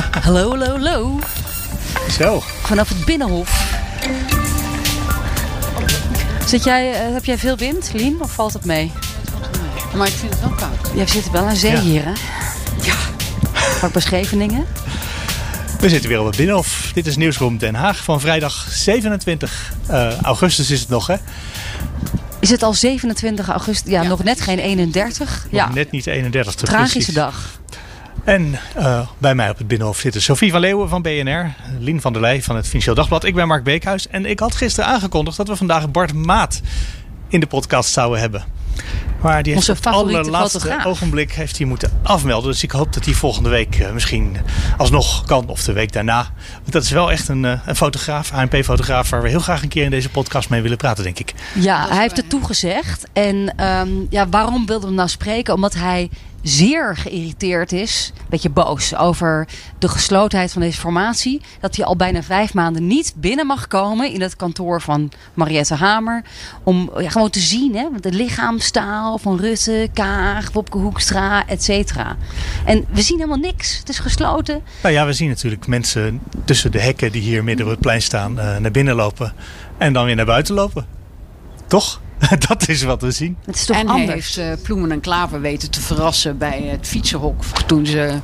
Hallo, hallo, hallo. Zo. Vanaf het Binnenhof. Zit jij, eh, heb jij veel wind, Lien, of valt het mee? Maar ik vind het wel koud. Jij zit wel aan zee Ja. hier, hè? Ja. Vlak bij Scheveningen. We zitten weer op het Binnenhof. Dit is Nieuwsroom Den Haag van vrijdag 27 eh, augustus is het nog, hè? Is het al 27 augustus? Ja, Ja, nog net geen 31. Ja, Nog net niet 31. tragische precies. dag. En eh, bij mij op het Binnenhof zitten Sophie van Leeuwen van BNR, Lien van der Leij van het Financieel Dagblad. Ik ben Mark Beekhuis en ik had gisteren aangekondigd dat we vandaag Bart Maat in de podcast zouden hebben. Maar die heeft op het allerlaatste ogenblik heeft hij moeten afmelden. Dus ik hoop dat hij volgende week eh, misschien alsnog kan. Of de week daarna. Want dat is wel echt een, eh, een fotograaf, ANP-fotograaf... waar we heel graag een keer in deze podcast mee willen praten, denk ik. Ja, hij heeft het toegezegd. En ehm, ja, waarom wilde we hem nou spreken? Omdat hij zeer geïrriteerd is, een beetje boos over de geslotenheid van deze formatie. Dat hij al bijna vijf maanden niet binnen mag komen in het kantoor van Mariette Hamer. Om gewoon te zien, hè, de lichaamstaal van Rutte, Kaag, Wopke Hoekstra, et cetera. En we zien helemaal niks. Het is gesloten. Nou ja, we zien natuurlijk mensen tussen de hekken die hier midden op het plein staan... eh, naar binnen lopen en dan weer naar buiten lopen. Toch? dat is wat we zien. Het is toch en hij anders. heeft eh, Ploemen en Klaver weten te verrassen bij het fietsenhok. Toen ze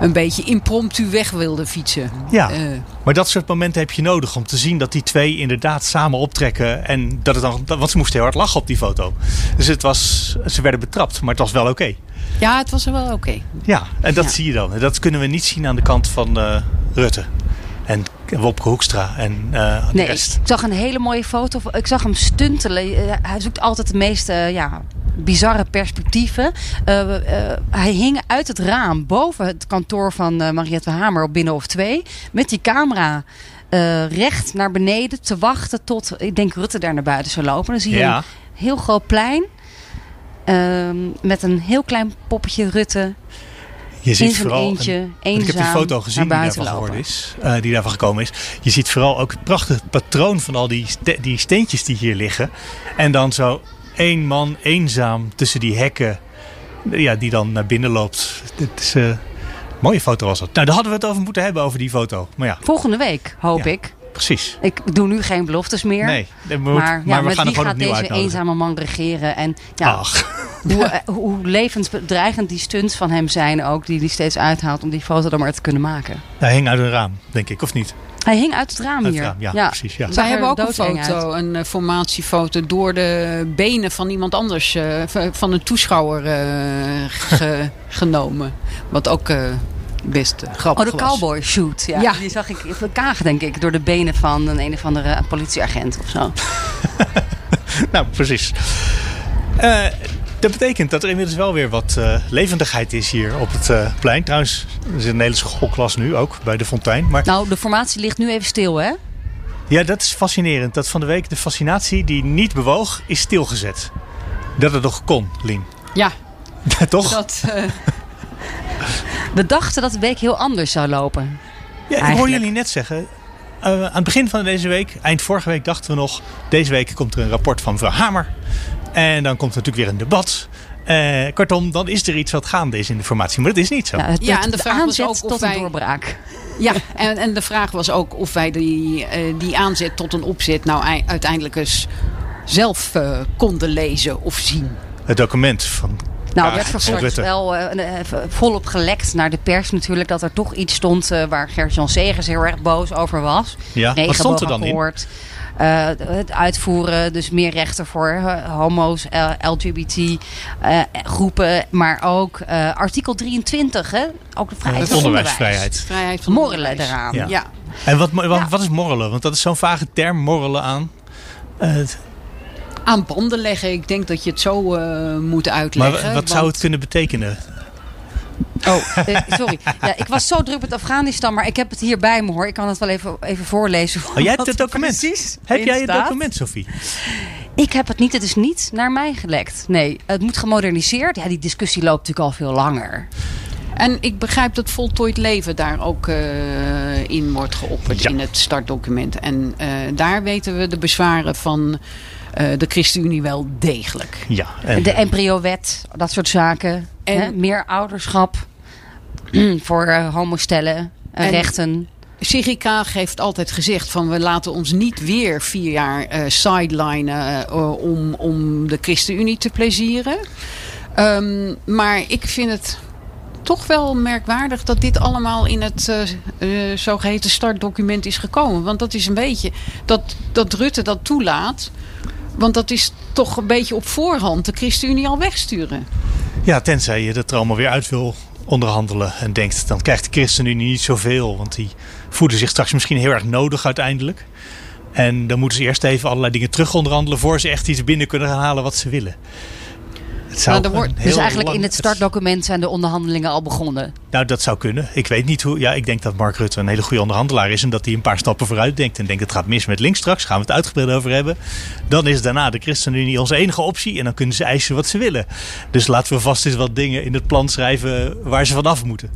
een beetje impromptu weg wilden fietsen. Ja. Eh, Maar dat soort momenten heb je nodig om te zien dat die twee inderdaad samen optrekken. En dat het dan, want ze moesten heel hard lachen op die foto. Dus het was, ze werden betrapt, maar het was wel oké. ja, het was er wel oké. Ja, en dat Ja. zie je dan. Dat kunnen we niet zien aan de kant van eh, Rutte. En Wopke Hoekstra en eh de Nee, rest. ik zag een hele mooie foto. Ik zag hem stuntelen. Eh, Hij zoekt altijd de meest eh, ja, bizarre perspectieven. Eh, hij hing uit het raam boven het kantoor van Mariette Hamer op Binnenhof 2. Met die camera recht naar beneden te wachten tot, ik denk, Rutte daar naar buiten zou lopen. Dan zie je Ja. een heel groot plein. ehm, met een heel klein poppetje Rutte Je ziet vooral. eentje, een- eenzaam, ik heb die foto gezien die daarvan geworden is. eh, die daarvan gekomen is. Je ziet vooral ook het prachtige patroon van al die, ste- die steentjes die hier liggen. En dan zo één man eenzaam tussen die hekken. Ja, die dan naar binnen loopt. Dit is eh, mooie foto was dat. Nou, daar hadden we het over moeten hebben, over die foto. Maar ja, Volgende week, hoop Ja. ik. Precies. Ik doe nu geen beloftes meer. Nee, we Maar, maar, ja, we met gaan er wie gewoon gaat deze uitnodigen. eenzame man regeren? En ja, Ach, hoe, eh, hoe levensbedreigend die stunts van hem zijn ook, die hij steeds uithaalt om die foto dan maar te kunnen maken. hij hing uit een raam, denk ik, of niet? Hij hing uit het raam Uit het hier. raam, ja, precies, ja. Wij hebben ook een foto, uit. een eh, formatiefoto door de benen van iemand anders, eh, van een toeschouwer eh, ge- genomen. Wat ook eh, best eh, grappig Oh, de was. cowboy shoot. Ja. Ja. Die zag ik in Kaag, denk ik, door de benen van een een of andere politieagent of zo. Nou, precies. Eh, dat betekent dat er inmiddels wel weer wat eh, levendigheid is hier op het eh, plein. Trouwens, er zit een hele schoolklas nu ook bij de fontein. Maar Nou, de formatie ligt nu even stil, hè? ja, dat is fascinerend. Dat van de week de fascinatie die niet bewoog, is stilgezet. Dat het nog kon, Lien. Ja, Toch? dat, eh, We dachten dat de week heel anders zou lopen. Ja, ik hoor Eigenlijk. jullie net zeggen. eh, aan het begin van deze week, eind vorige week, dachten we nog. Deze week komt er een rapport van mevrouw Hamer. En dan komt er natuurlijk weer een debat. Eh, kortom, dan is er iets wat gaande is in de formatie. Maar dat is niet zo. Ja, het, Ja, het- en de vraag was aanzet ook of tot wij- een doorbraak. ja en, en de vraag was ook of wij die, eh, die aanzet tot een opzet nou ei- uiteindelijk eens zelf eh, konden lezen of zien. Het document van Nou, Kaag werd en vervolgens wel eh, eh, volop gelekt naar de pers natuurlijk. Dat er toch iets stond eh, waar Gert-Jan Segers heel erg boos over was. Ja, wat stond er dan in? Eh, het uitvoeren, dus meer rechten voor homo's, eh, LGBT eh, groepen. Maar ook eh, artikel 23, hè? ook de vrijheid van onderwijs. onderwijsvrijheid. Vrijheid van Morrelen onderwijs. eraan. Ja. Ja. En wat, wat, Ja. wat is morrelen? Want dat is zo'n vage term, morrelen aan. Aan banden leggen, ik denk dat je het zo eh, moet maar uitleggen. wat zou het kunnen betekenen? Oh, eh, sorry. Ja, ik was zo druk met Afghanistan, maar ik heb het hier bij me hoor. Ik kan het wel even, even voorlezen. Oh, jij hebt het document. precies Heb jij het document, Sophie? Ik heb het niet. Het is niet naar mij gelekt. Nee, het moet gemoderniseerd. Ja, die discussie loopt natuurlijk al veel langer. En ik begrijp dat voltooid leven daar ook eh, in wordt geopperd Ja. in het startdocument. En daar weten we de bezwaren van de ChristenUnie wel degelijk. Ja. En, De embryo-wet, dat soort zaken. En- Hè? Meer ouderschap voor eh, homostellen, eh, En- rechten. Sigrid Kaag heeft altijd gezegd van we laten ons niet weer vier jaar eh sidelinen eh, om, om de ChristenUnie te plezieren. Ehm, maar ik vind het toch wel merkwaardig dat dit allemaal in het eh, eh, zogeheten startdocument is gekomen. Want dat is een beetje dat, dat Rutte dat toelaat. Want dat is toch een beetje op voorhand de ChristenUnie al wegsturen. ja, tenzij je het er allemaal weer uit wil onderhandelen en denkt, dan krijgt de ChristenUnie niet zoveel. Want die voelen zich straks misschien heel erg nodig uiteindelijk. En dan moeten ze eerst even allerlei dingen terug onderhandelen voor ze echt iets binnen kunnen gaan halen wat ze willen. Het zou Nou, wordt- Dus eigenlijk lang- in het startdocument zijn de onderhandelingen al begonnen. Nou, dat zou kunnen. Ik weet niet hoe. Ja, ik denk dat Mark Rutte een hele goede onderhandelaar is. En dat hij een paar stappen vooruit denkt. En denkt: het gaat mis met links straks. Gaan we het uitgebreid over hebben. Dan is daarna de ChristenUnie onze enige optie. En dan kunnen ze eisen wat ze willen. Dus laten we vast eens wat dingen in het plan schrijven waar ze vanaf moeten.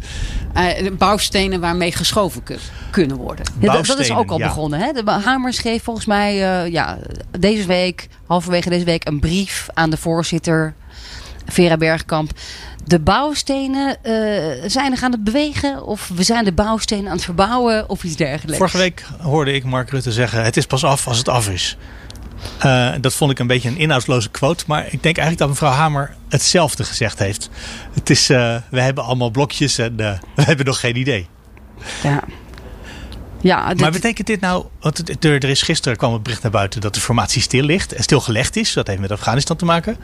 Eh, bouwstenen waarmee geschoven kun- kunnen worden. Ja, dat- dat is ook al ja. begonnen. Hè? De Hamer schreef volgens mij eh, ja, deze week, halverwege deze week, een brief aan de voorzitter Vera Bergkamp. De bouwstenen eh, zijn er aan het bewegen of we zijn de bouwstenen aan het verbouwen of iets dergelijks. Vorige week hoorde ik Mark Rutte zeggen: het is pas af als het af is. Eh, dat vond ik een beetje een inhoudsloze quote. Maar ik denk eigenlijk dat mevrouw Hamer hetzelfde gezegd heeft. Het is, eh, we hebben allemaal blokjes en we hebben nog geen idee. Ja. Ja, dit- Maar betekent dit nou, want er, er is gisteren kwam het bericht naar buiten dat de formatie stil ligt en stilgelegd is. Dat heeft met Afghanistan te maken.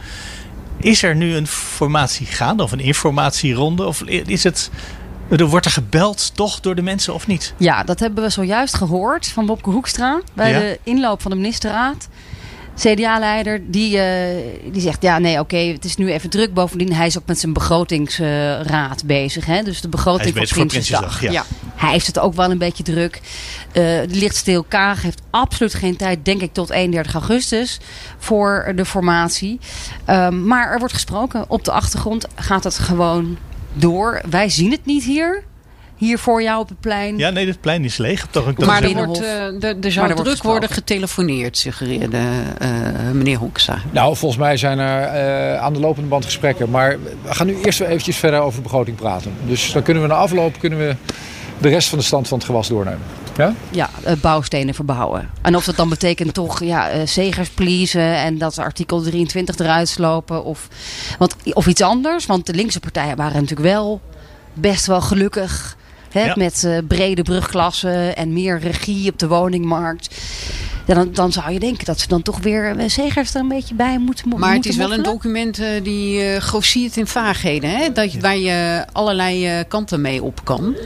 Is er nu een formatie gaande of een informatieronde? Of is het, er wordt er gebeld toch door de mensen of niet? Ja, dat hebben we zojuist gehoord van Bobke Hoekstra bij Ja. de inloop van de ministerraad. CDA-leider, die, eh, die zegt, ja nee, oké, het is nu even druk. Bovendien, hij is ook met zijn begrotingsraad bezig. Hè? Dus de begroting voor Prinsjesdag. Ja. Hij heeft het ook wel een beetje druk. Eh de Lichtstil Kaag heeft absoluut geen tijd, denk ik, tot 31 augustus voor de formatie. Ehm, maar er wordt gesproken. Op de achtergrond gaat het gewoon door. Wij zien het niet hier. Hier voor jou op het plein. Ja, nee, het plein is leeg. Toch, dat maar er, een- wordt, eh, er- er zou er wordt druk worden getelefoneerd, suggereerde eh, meneer Hoekstra. Nou, volgens mij zijn er eh, aan de lopende band gesprekken. Maar we gaan nu eerst weer eventjes verder over de begroting praten. Dus dan kunnen we na afloop kunnen we de rest van de stand van het gewas doornemen. Ja? ja, bouwstenen verbouwen. En of dat dan betekent toch ja, eh, zegers pleasen en dat artikel 23 eruit slopen of, want, of iets anders. Want de linkse partijen waren natuurlijk wel best wel gelukkig. Hè, Ja. Met eh, brede brugklassen en meer regie op de woningmarkt. Ja, dan, dan zou je denken dat ze dan toch weer eh, zegers er een beetje bij moeten mo- Maar het is wel een document eh, die eh grossiert in vaagheden. Hè? Dat, je- waar je allerlei eh, kanten mee op kan.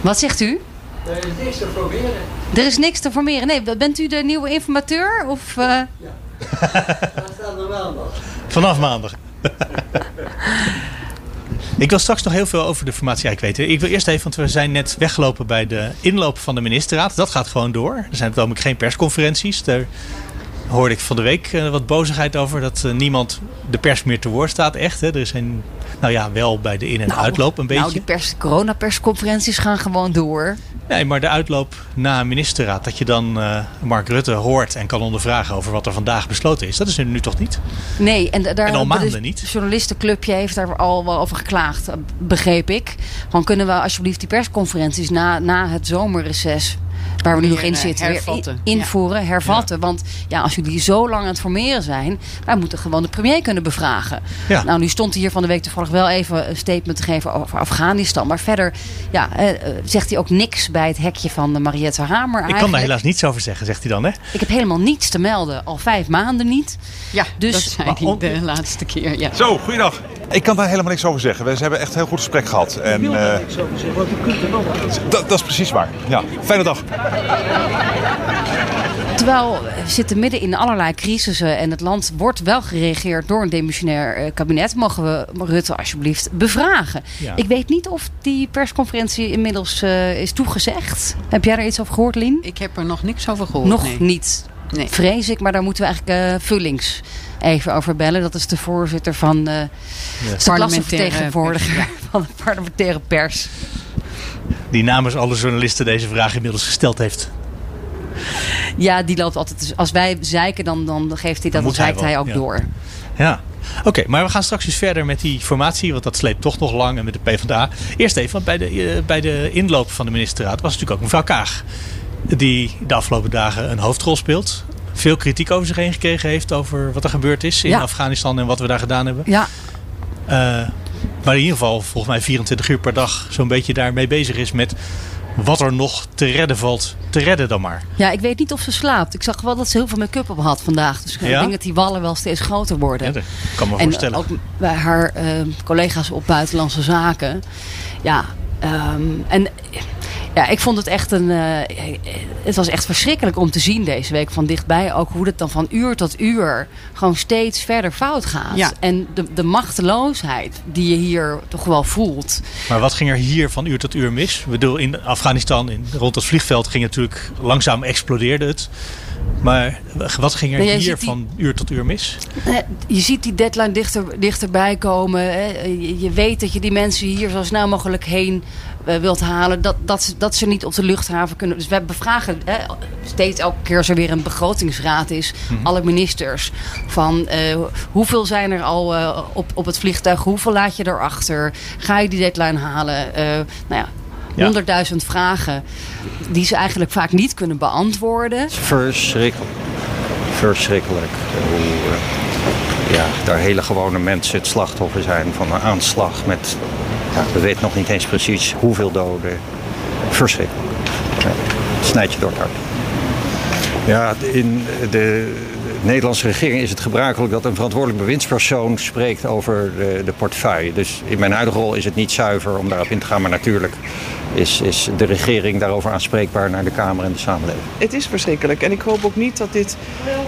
Wat zegt u? Er is niks te formeren. Er is niks te formeren. Nee, bent u de nieuwe informateur? Of, eh, Vanaf maandag. Ik wil straks nog heel veel over de formatie eigenlijk weten. Ik wil eerst even, want we zijn net weggelopen bij de inloop van de ministerraad. Dat gaat gewoon door. Er zijn namelijk geen persconferenties. Hoorde ik van de week eh, wat bozigheid over. Dat eh, niemand de pers meer te woord staat. Echt, hè? Er is een, nou ja, wel bij de in- en Nou, uitloop een beetje. Nou, die pers, coronapersconferenties gaan gewoon door. Nee, maar de uitloop na een ministerraad. Dat je dan eh, Mark Rutte hoort en kan ondervragen over wat er vandaag besloten is. Dat is er nu toch niet? Nee, en da- daar En al hebben maanden de niet. journalistenclubje heeft daar al wel over geklaagd, begreep ik. Gewoon kunnen we alsjeblieft die persconferenties na, na het zomerreces, waar we nu nog in eh, zitten, hervatten. in- invoeren, hervatten. Want ja, als jullie zo lang aan het formeren zijn, wij moeten gewoon de premier kunnen bevragen. Ja. Nou, nu stond hij hier van de week toevallig wel even een statement te geven over Afghanistan. Maar verder ja, eh, eh, zegt hij ook niks bij het hekje van de Mariette Hamer. Ik kan daar helaas niets over zeggen, zegt hij dan. Hè? Ik heb helemaal niets te melden, al vijf maanden niet. Ja, Dus- dat zei hij de laatste keer. Ja. Zo, goeiedag. Ik kan daar helemaal niks over zeggen. We hebben echt een heel goed gesprek gehad. En, eh, dat, dat is precies waar. Ja, fijne dag. Terwijl we zitten midden in allerlei crisissen en het land wordt wel geregeerd door een demissionair eh, kabinet. Mogen we Rutte alsjeblieft bevragen? Ja. Ik weet niet of die persconferentie inmiddels eh, is toegezegd. Heb jij er iets over gehoord, Lien? Ik heb er nog niks over gehoord. Nog nee. niet. Nee. Vrees ik, maar daar moeten we eigenlijk eh, Vullings even over bellen. Dat is de voorzitter van de Parlementaire klassenvertegenwoordiger pers, van de parlementaire pers. Die namens alle journalisten deze vraag inmiddels gesteld heeft. Ja, die loopt altijd. dus Als wij zeiken, dan, dan geeft hij dat. Dan hij zeikt hij, ook ja. door. Ja. Oké, maar we gaan straks eens verder met die formatie, want dat sleept toch nog lang en met de PvdA. Eerst even, want bij de, eh, bij de inloop van de ministerraad was natuurlijk ook mevrouw Kaag. Die de afgelopen dagen een hoofdrol speelt. Veel kritiek over zich heen gekregen heeft over wat er gebeurd is in Ja. Afghanistan en wat we daar gedaan hebben. Ja, Eh, maar in ieder geval volgens mij 24 uur per dag zo'n beetje daarmee bezig is met wat er nog te redden valt. Te redden dan maar. ja, ik weet niet of ze slaapt. Ik zag wel dat ze heel veel make-up op had vandaag. Dus ik denk dat die wallen wel steeds groter worden. Ja, dat kan me en voorstellen. ook bij haar eh, collega's op buitenlandse zaken. Ja, ehm, en ja, ik vond het echt een. eh, het was echt verschrikkelijk om te zien deze week van dichtbij. Ook hoe het dan van uur tot uur gewoon steeds verder fout gaat. Ja. En de, de machteloosheid die je hier toch wel voelt. Maar wat ging er hier van uur tot uur mis? Ik bedoel, in Afghanistan, in, rond het vliegveld, ging het natuurlijk langzaam explodeerde het. Maar wat ging er hier die- van uur tot uur mis? Je ziet die deadline dichter, dichterbij komen. Je, weet dat je die mensen hier zo snel mogelijk heen eh, wilt halen. Dat, dat, ze, dat ze niet op de luchthaven kunnen. Dus we bevragen hè, steeds elke keer als er weer een begrotingsraad is. Mhm. Alle ministers. Van eh, hoeveel zijn er al eh, op, op het vliegtuig? Hoeveel laat je erachter? Ga je die deadline halen? Eh, nou ja. Ja. Honderdduizend vragen die ze eigenlijk vaak niet kunnen beantwoorden. Verschrikkelijk. Verschrikkelijk. Hoe eh, ja, daar hele gewone mensen het slachtoffer zijn van een aanslag met... Ja, we weten nog niet eens precies hoeveel doden. Verschrikkelijk. Ja, het snijdt je door het hart. Ja, in de Nederlandse regering is het gebruikelijk dat een verantwoordelijk bewindspersoon spreekt over de, de portefeuille. Dus in mijn huidige rol is het niet zuiver om daarop in te gaan, maar natuurlijk is, is de regering daarover aanspreekbaar naar de Kamer en de samenleving. Het is verschrikkelijk. En ik hoop ook niet dat dit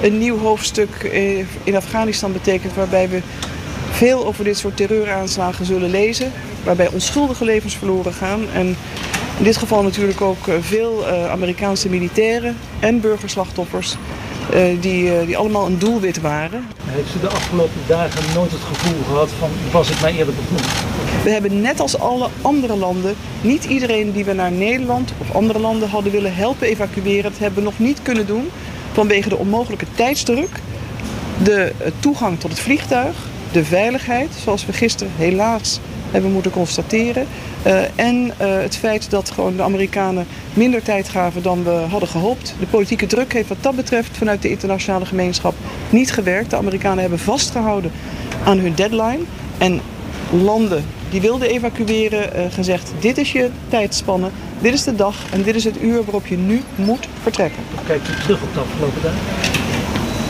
een nieuw hoofdstuk eh, in Afghanistan betekent waarbij we veel over dit soort terreuraanslagen zullen lezen. Waarbij onschuldige levens verloren gaan. En in dit geval natuurlijk ook eh, veel eh, Amerikaanse militairen en burgerslachtoffers. Eh, die, eh, die allemaal een doelwit waren. Heeft u de afgelopen dagen nooit het gevoel gehad van was ik mij eerlijk ontmoet? We hebben net als alle andere landen niet iedereen die we naar Nederland of andere landen hadden willen helpen evacueren. Dat hebben we nog niet kunnen doen vanwege de onmogelijke tijdsdruk, de eh, toegang tot het vliegtuig, de veiligheid, zoals we gisteren helaas hebben moeten constateren. eh, en eh, het feit dat gewoon de Amerikanen minder tijd gaven dan we hadden gehoopt. De politieke druk heeft wat dat betreft vanuit de internationale gemeenschap niet gewerkt. De Amerikanen hebben vastgehouden aan hun deadline. En landen die wilden evacueren eh, gezegd: dit is je tijdspanne, dit is de dag en dit is het uur waarop je nu moet vertrekken. Kijkt u terug op de afgelopen dagen?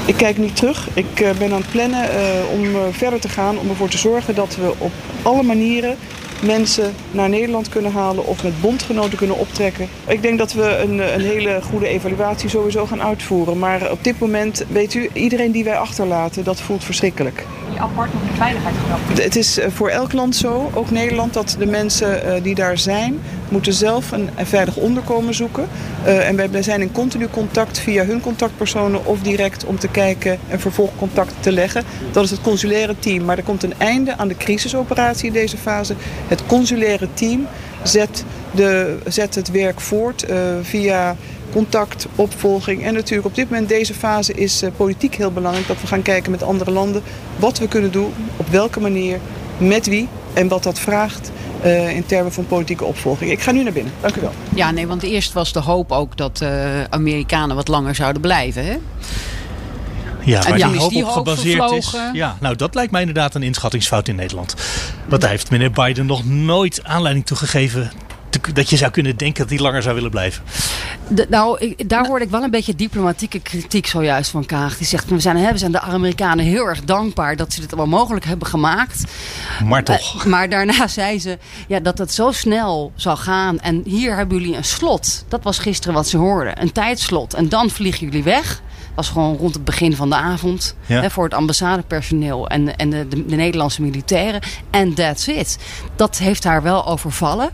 Ik kijk niet terug. Ik eh, ben aan het plannen eh, om eh, verder te gaan, om ervoor te zorgen dat we op alle manieren mensen naar Nederland kunnen halen of met bondgenoten kunnen optrekken. Ik denk dat we een, een hele goede evaluatie sowieso gaan uitvoeren. Maar op dit moment, weet u, iedereen die wij achterlaten, dat voelt verschrikkelijk. apart op de veiligheid gedacht. Het is voor elk land zo, ook Nederland, dat de mensen die daar zijn, moeten zelf een veilig onderkomen zoeken. Eh, en wij wij zijn in continu contact via hun contactpersonen of direct om te kijken en vervolgcontact te leggen. Dat is het consulaire team. Maar er komt een einde aan de crisisoperatie in deze fase. Het consulaire team zet, de, zet het werk voort eh, via contact, opvolging. En natuurlijk op dit moment, deze fase, is eh, politiek heel belangrijk. Dat we gaan kijken met andere landen wat we kunnen doen, op welke manier, met wie en wat dat vraagt eh, in termen van politieke opvolging. Ik ga nu naar binnen. Dank u wel. Ja, nee, want eerst was de hoop ook dat uh, Amerikanen wat langer zouden blijven. Hè? Ja, waar ja, die hoop die op gebaseerd is. Ja, nou dat lijkt mij inderdaad een inschattingsfout in Nederland. Want daar heeft meneer Biden nog nooit aanleiding toe gegeven te- dat je zou kunnen denken dat hij langer zou willen blijven. De- nou, ik- daar hoorde ik wel een beetje diplomatieke kritiek zojuist van Kaag. Die zegt, we zijn, hè, we zijn de Amerikanen heel erg dankbaar dat ze dit allemaal mogelijk hebben gemaakt. Maar toch. Eh, maar daarna zei ze ja, dat het zo snel zou gaan. En hier hebben jullie een slot. Dat was gisteren wat ze hoorden. Een tijdslot. En dan vliegen jullie weg. Dat was gewoon rond het begin van de avond. Ja. Hè, voor het ambassadepersoneel en, en de, de, de Nederlandse militairen. En that's it. Dat heeft haar wel overvallen.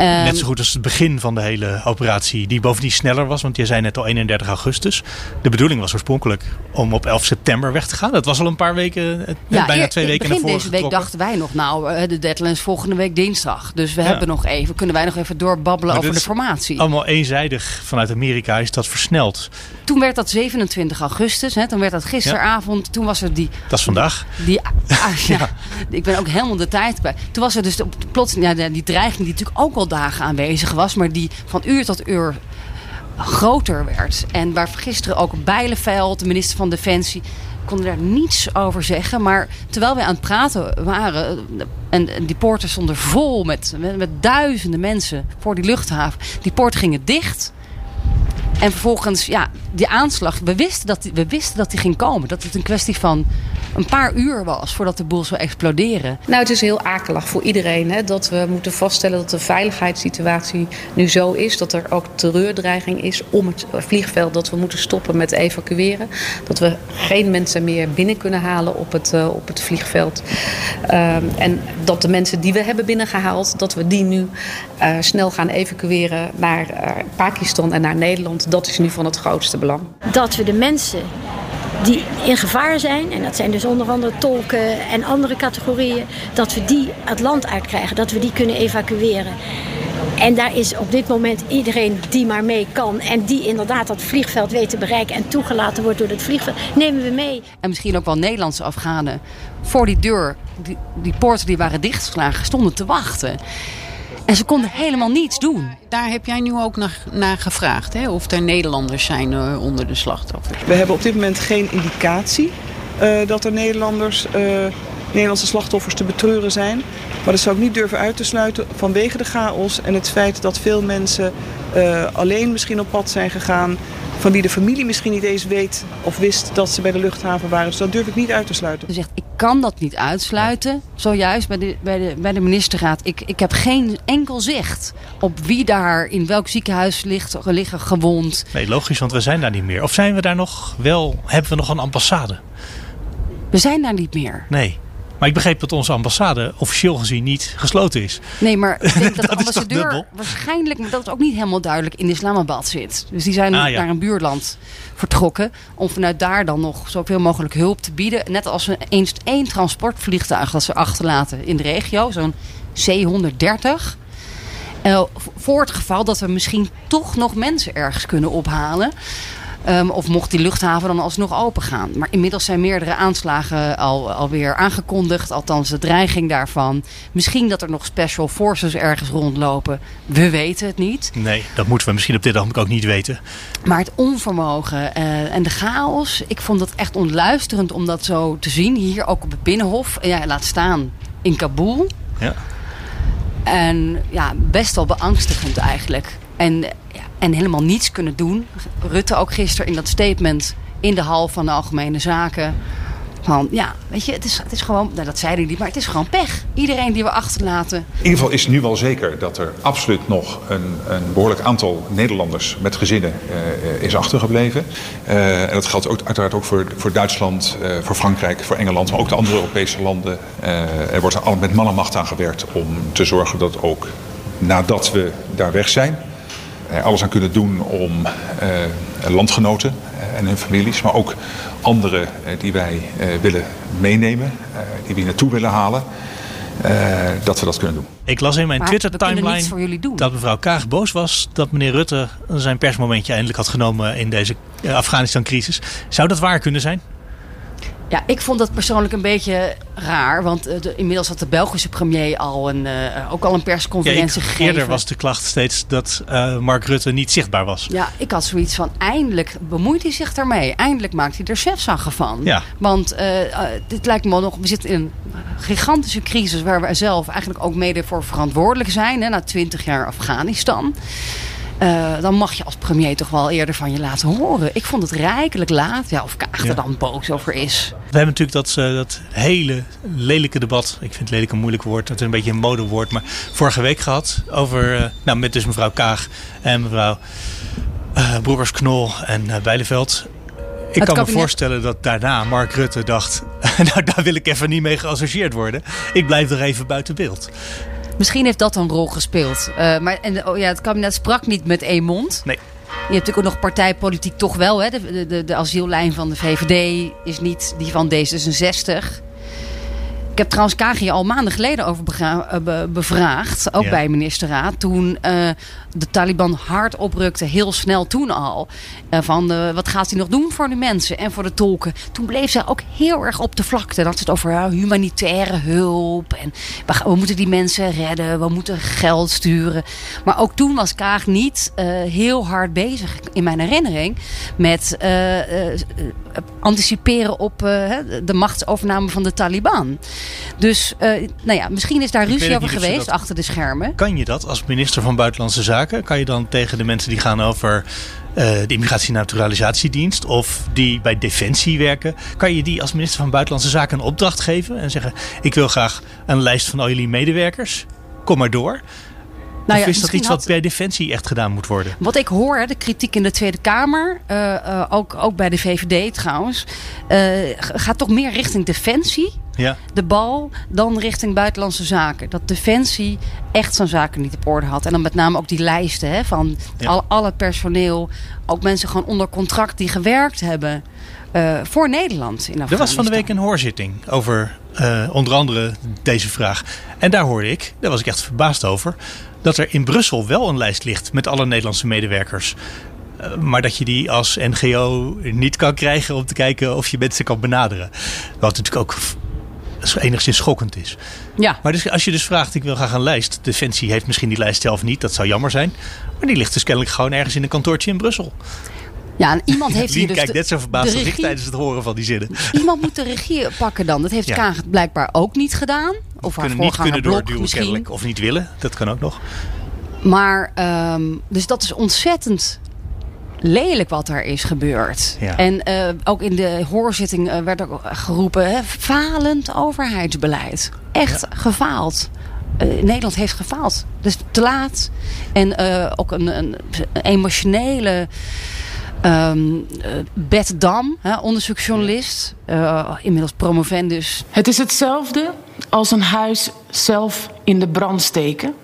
Ehm, Net zo goed als het begin van de hele operatie, die bovendien sneller was. Want je zei net al 31 augustus. De bedoeling was oorspronkelijk om op 11 september weg te gaan. Dat was al een paar weken, eh, bijna eer- twee weken naar Begin voren deze week getrokken. dachten wij nog, nou, eh, de deadline is volgende week dinsdag. Dus we Ja. hebben nog even, kunnen wij nog even doorbabbelen Maar over de formatie. Allemaal eenzijdig vanuit Amerika is dat versneld. Toen werd dat 27 augustus, hè, toen werd dat gisteravond. Toen was er die Dat is vandaag. Die, ah, ja, Ik ben ook helemaal de tijd bij. Toen was er dus plots ja, die dreiging die natuurlijk ook al dagen aanwezig was. Maar die van uur tot uur groter werd. En waar gisteren ook Bijleveld, de minister van Defensie... konden daar niets over zeggen. Maar terwijl wij aan het praten waren... en, die poorten stonden vol met, met, met duizenden mensen voor die luchthaven. Die poorten gingen dicht... En vervolgens, ja, die aanslag. We wisten, dat die, we wisten dat die ging komen. Dat het een kwestie van een paar uur was voordat de boel zou exploderen. Nou, het is heel akelig voor iedereen hè, dat we moeten vaststellen dat de veiligheidssituatie nu zo is. Dat er ook terreurdreiging is om het vliegveld. Dat we moeten stoppen met evacueren. Dat we geen mensen meer binnen kunnen halen op het, eh, op het vliegveld. Ehm, en dat de mensen die we hebben binnengehaald, dat we die nu eh, snel gaan evacueren naar eh, Pakistan en naar Nederland. Dat is nu van het grootste belang. dat we de mensen die in gevaar zijn, en dat zijn dus onder andere tolken en andere categorieën, dat we die het land uitkrijgen, dat we die kunnen evacueren. En daar is op dit moment iedereen die maar mee kan en die inderdaad dat vliegveld weet te bereiken en toegelaten wordt door het vliegveld, nemen we mee. En misschien ook wel Nederlandse Afghanen voor die deur, die, die poorten die waren dichtgeslagen, stonden te wachten. En ze konden helemaal niets doen. Daar heb jij nu ook naar, naar gevraagd, hè? of er Nederlanders zijn eh, onder de slachtoffers. We hebben op dit moment geen indicatie eh, dat er Nederlanders, eh, Nederlandse slachtoffers te betreuren zijn. Maar dat zou ik niet durven uit te sluiten vanwege de chaos en het feit dat veel mensen eh, alleen misschien op pad zijn gegaan. Van wie de familie misschien niet eens weet of wist dat ze bij de luchthaven waren. Dus dat durf ik niet uit te sluiten. Ze zegt, ik kan dat niet uitsluiten. Zojuist bij de, bij de, bij de ministerraad. Ik, ik heb geen enkel zicht op wie daar in welk ziekenhuis ligt, liggen gewond. Nee, logisch, want we zijn daar niet meer. Of zijn we daar nog wel? Hebben we nog een ambassade? We zijn daar niet meer. Nee. Maar ik begreep dat onze ambassade officieel gezien niet gesloten is. Nee, maar ik denk dat de Dat toch ambassadeur waarschijnlijk, maar dat is ook niet helemaal duidelijk, in Islamabad zit. Dus die zijn Ah, ja. naar een buurland vertrokken om vanuit daar dan nog zoveel mogelijk hulp te bieden. Net als een, eens één transportvliegtuig dat ze achterlaten in de regio, zo'n C-130. Eh, voor het geval dat we misschien toch nog mensen ergens kunnen ophalen. Ehm, of mocht die luchthaven dan alsnog open gaan. Maar inmiddels zijn meerdere aanslagen al, alweer aangekondigd. Althans, de dreiging daarvan. Misschien dat er nog special forces ergens rondlopen. We weten het niet. Nee, dat moeten we misschien op dit ogenblik ook niet weten. Maar het onvermogen eh, en de chaos. Ik vond het echt ontluisterend om dat zo te zien. Hier ook op het Binnenhof. Ja, laat staan in Kabul. Ja. En ja, best wel beangstigend eigenlijk. En, ja, en helemaal niets kunnen doen. Rutte ook gisteren in dat statement in de hal van de Algemene Zaken. Van ja, weet je, het is, het is gewoon, nou, dat zei hij niet, maar het is gewoon pech. Iedereen die we achterlaten. In ieder geval is nu wel zeker dat er absoluut nog een, een behoorlijk aantal Nederlanders met gezinnen eh, is achtergebleven. Eh, en dat geldt ook, uiteraard ook voor, voor Duitsland, eh, voor Frankrijk, voor Engeland, maar ook de andere Europese landen. Er wordt er met man en macht aan gewerkt om te zorgen dat ook nadat we daar weg zijn, alles aan kunnen doen om eh, landgenoten eh, en hun families, maar ook anderen eh, die wij eh, willen meenemen, eh, die we hier naartoe willen halen, eh, dat we dat kunnen doen. Ik las in mijn Twitter-timeline dat mevrouw Kaag boos was dat meneer Rutte zijn persmomentje eindelijk had genomen in deze eh, Afghanistan-crisis. Zou dat waar kunnen zijn? Ja, ik vond dat persoonlijk een beetje raar. Want uh, de, inmiddels had de Belgische premier al een, uh, ook al een persconferentie ja, gegeven. Eerder was de klacht steeds dat uh, Mark Rutte niet zichtbaar was. Ja, ik had zoiets van eindelijk bemoeit hij zich daarmee. Eindelijk maakt hij er chefzaggen van. Ja. Want dit lijkt me nog, we zitten in een gigantische crisis waar we zelf eigenlijk ook mede voor verantwoordelijk zijn. Hè, na twintig jaar Afghanistan. Uh, dan mag je als premier toch wel eerder van je laten horen. Ik vond het rijkelijk laat. Ja, of Kaag er ja. dan boos over is. We hebben natuurlijk dat, uh, dat hele lelijke debat. Ik vind lelijk een moeilijk woord. Het is een beetje een modewoord. Maar vorige week gehad. Over, uh, nou, met dus mevrouw Kaag en mevrouw Broers Knol en Bijleveld. Ik kan kabinet... me voorstellen dat daarna Mark Rutte dacht... nou, daar wil ik even niet mee geassocieerd worden. Ik blijf er even buiten beeld. Misschien heeft dat een rol gespeeld. Uh, maar en, oh ja, het kabinet sprak niet met één mond. Nee. Je hebt natuurlijk ook nog partijpolitiek toch wel. Hè? De, de, de asiellijn van de VVD is niet die van D66. Ik heb trouwens Kagie al maanden geleden over be bevraagd. Ook ja. bij ministerraad. Toen uh, de Taliban hard oprukte. Heel snel toen al. Uh, van uh, wat gaat hij nog doen voor de mensen en voor de tolken. Toen bleef zij ook heel erg op de vlakte. Dat het over humanitaire hulp. En we, we, moeten die mensen redden. We moeten geld sturen. Maar ook toen was Kaag niet heel hard bezig. In mijn herinnering. Met anticiperen op de machtsovername van de Taliban. Dus nou ja, misschien is daar ruzie over geweest achter de schermen. Kan je dat als minister van Buitenlandse Zaken? Kan je dan tegen de mensen die gaan over uh, de Immigratie- en Naturalisatiedienst of die bij Defensie werken, kan je die als minister van Buitenlandse Zaken een opdracht geven en zeggen: Ik wil graag een lijst van al jullie medewerkers. Kom maar door. Nou ja, of is dat iets wat bij Defensie echt gedaan moet worden? Wat ik hoor, de kritiek in de Tweede Kamer, uh, uh, ook, ook bij de VVD trouwens, gaat toch meer richting Defensie. Ja. De bal dan richting buitenlandse zaken. Dat Defensie echt zijn zaken niet op orde had. En dan met name ook die lijsten hè, van ja. al, alle personeel. Ook mensen gewoon onder contract die gewerkt hebben. Uh, voor Nederland in Er was van de week een hoorzitting over uh, onder andere deze vraag. En daar hoorde ik, daar was ik echt verbaasd over, dat er in Brussel wel een lijst ligt met alle Nederlandse medewerkers. Uh, maar dat je die als NGO niet kan krijgen om te kijken of je mensen kan benaderen. Wat natuurlijk ook enigszins schokkend is. Ja. Maar dus, als je dus vraagt, ik wil graag een lijst. Defensie heeft misschien die lijst zelf niet, dat zou jammer zijn. Maar die ligt dus kennelijk gewoon ergens in een kantoortje in Brussel. Ja, en iemand heeft hier dus kijkt de, net zo verbaasd als ik tijdens het horen van die zinnen. Iemand moet de regie pakken dan. Dat heeft ja. Blijkbaar ook niet gedaan. Of haar kunnen niet kunnen doorduwen misschien. kennelijk. Of niet willen, dat kan ook nog. Maar, um, dus dat is ontzettend lelijk wat er is gebeurd. Ja. En uh, ook in de hoorzitting uh, werd ook geroepen... Hè, falend overheidsbeleid. Echt ja. gefaald. Uh, Nederland heeft gefaald. Dus te laat. En ook een, een emotionele... Um, Beth Dam, hè, onderzoeksjournalist, uh, inmiddels promovendus. Het is hetzelfde als een huis zelf in de brand steken.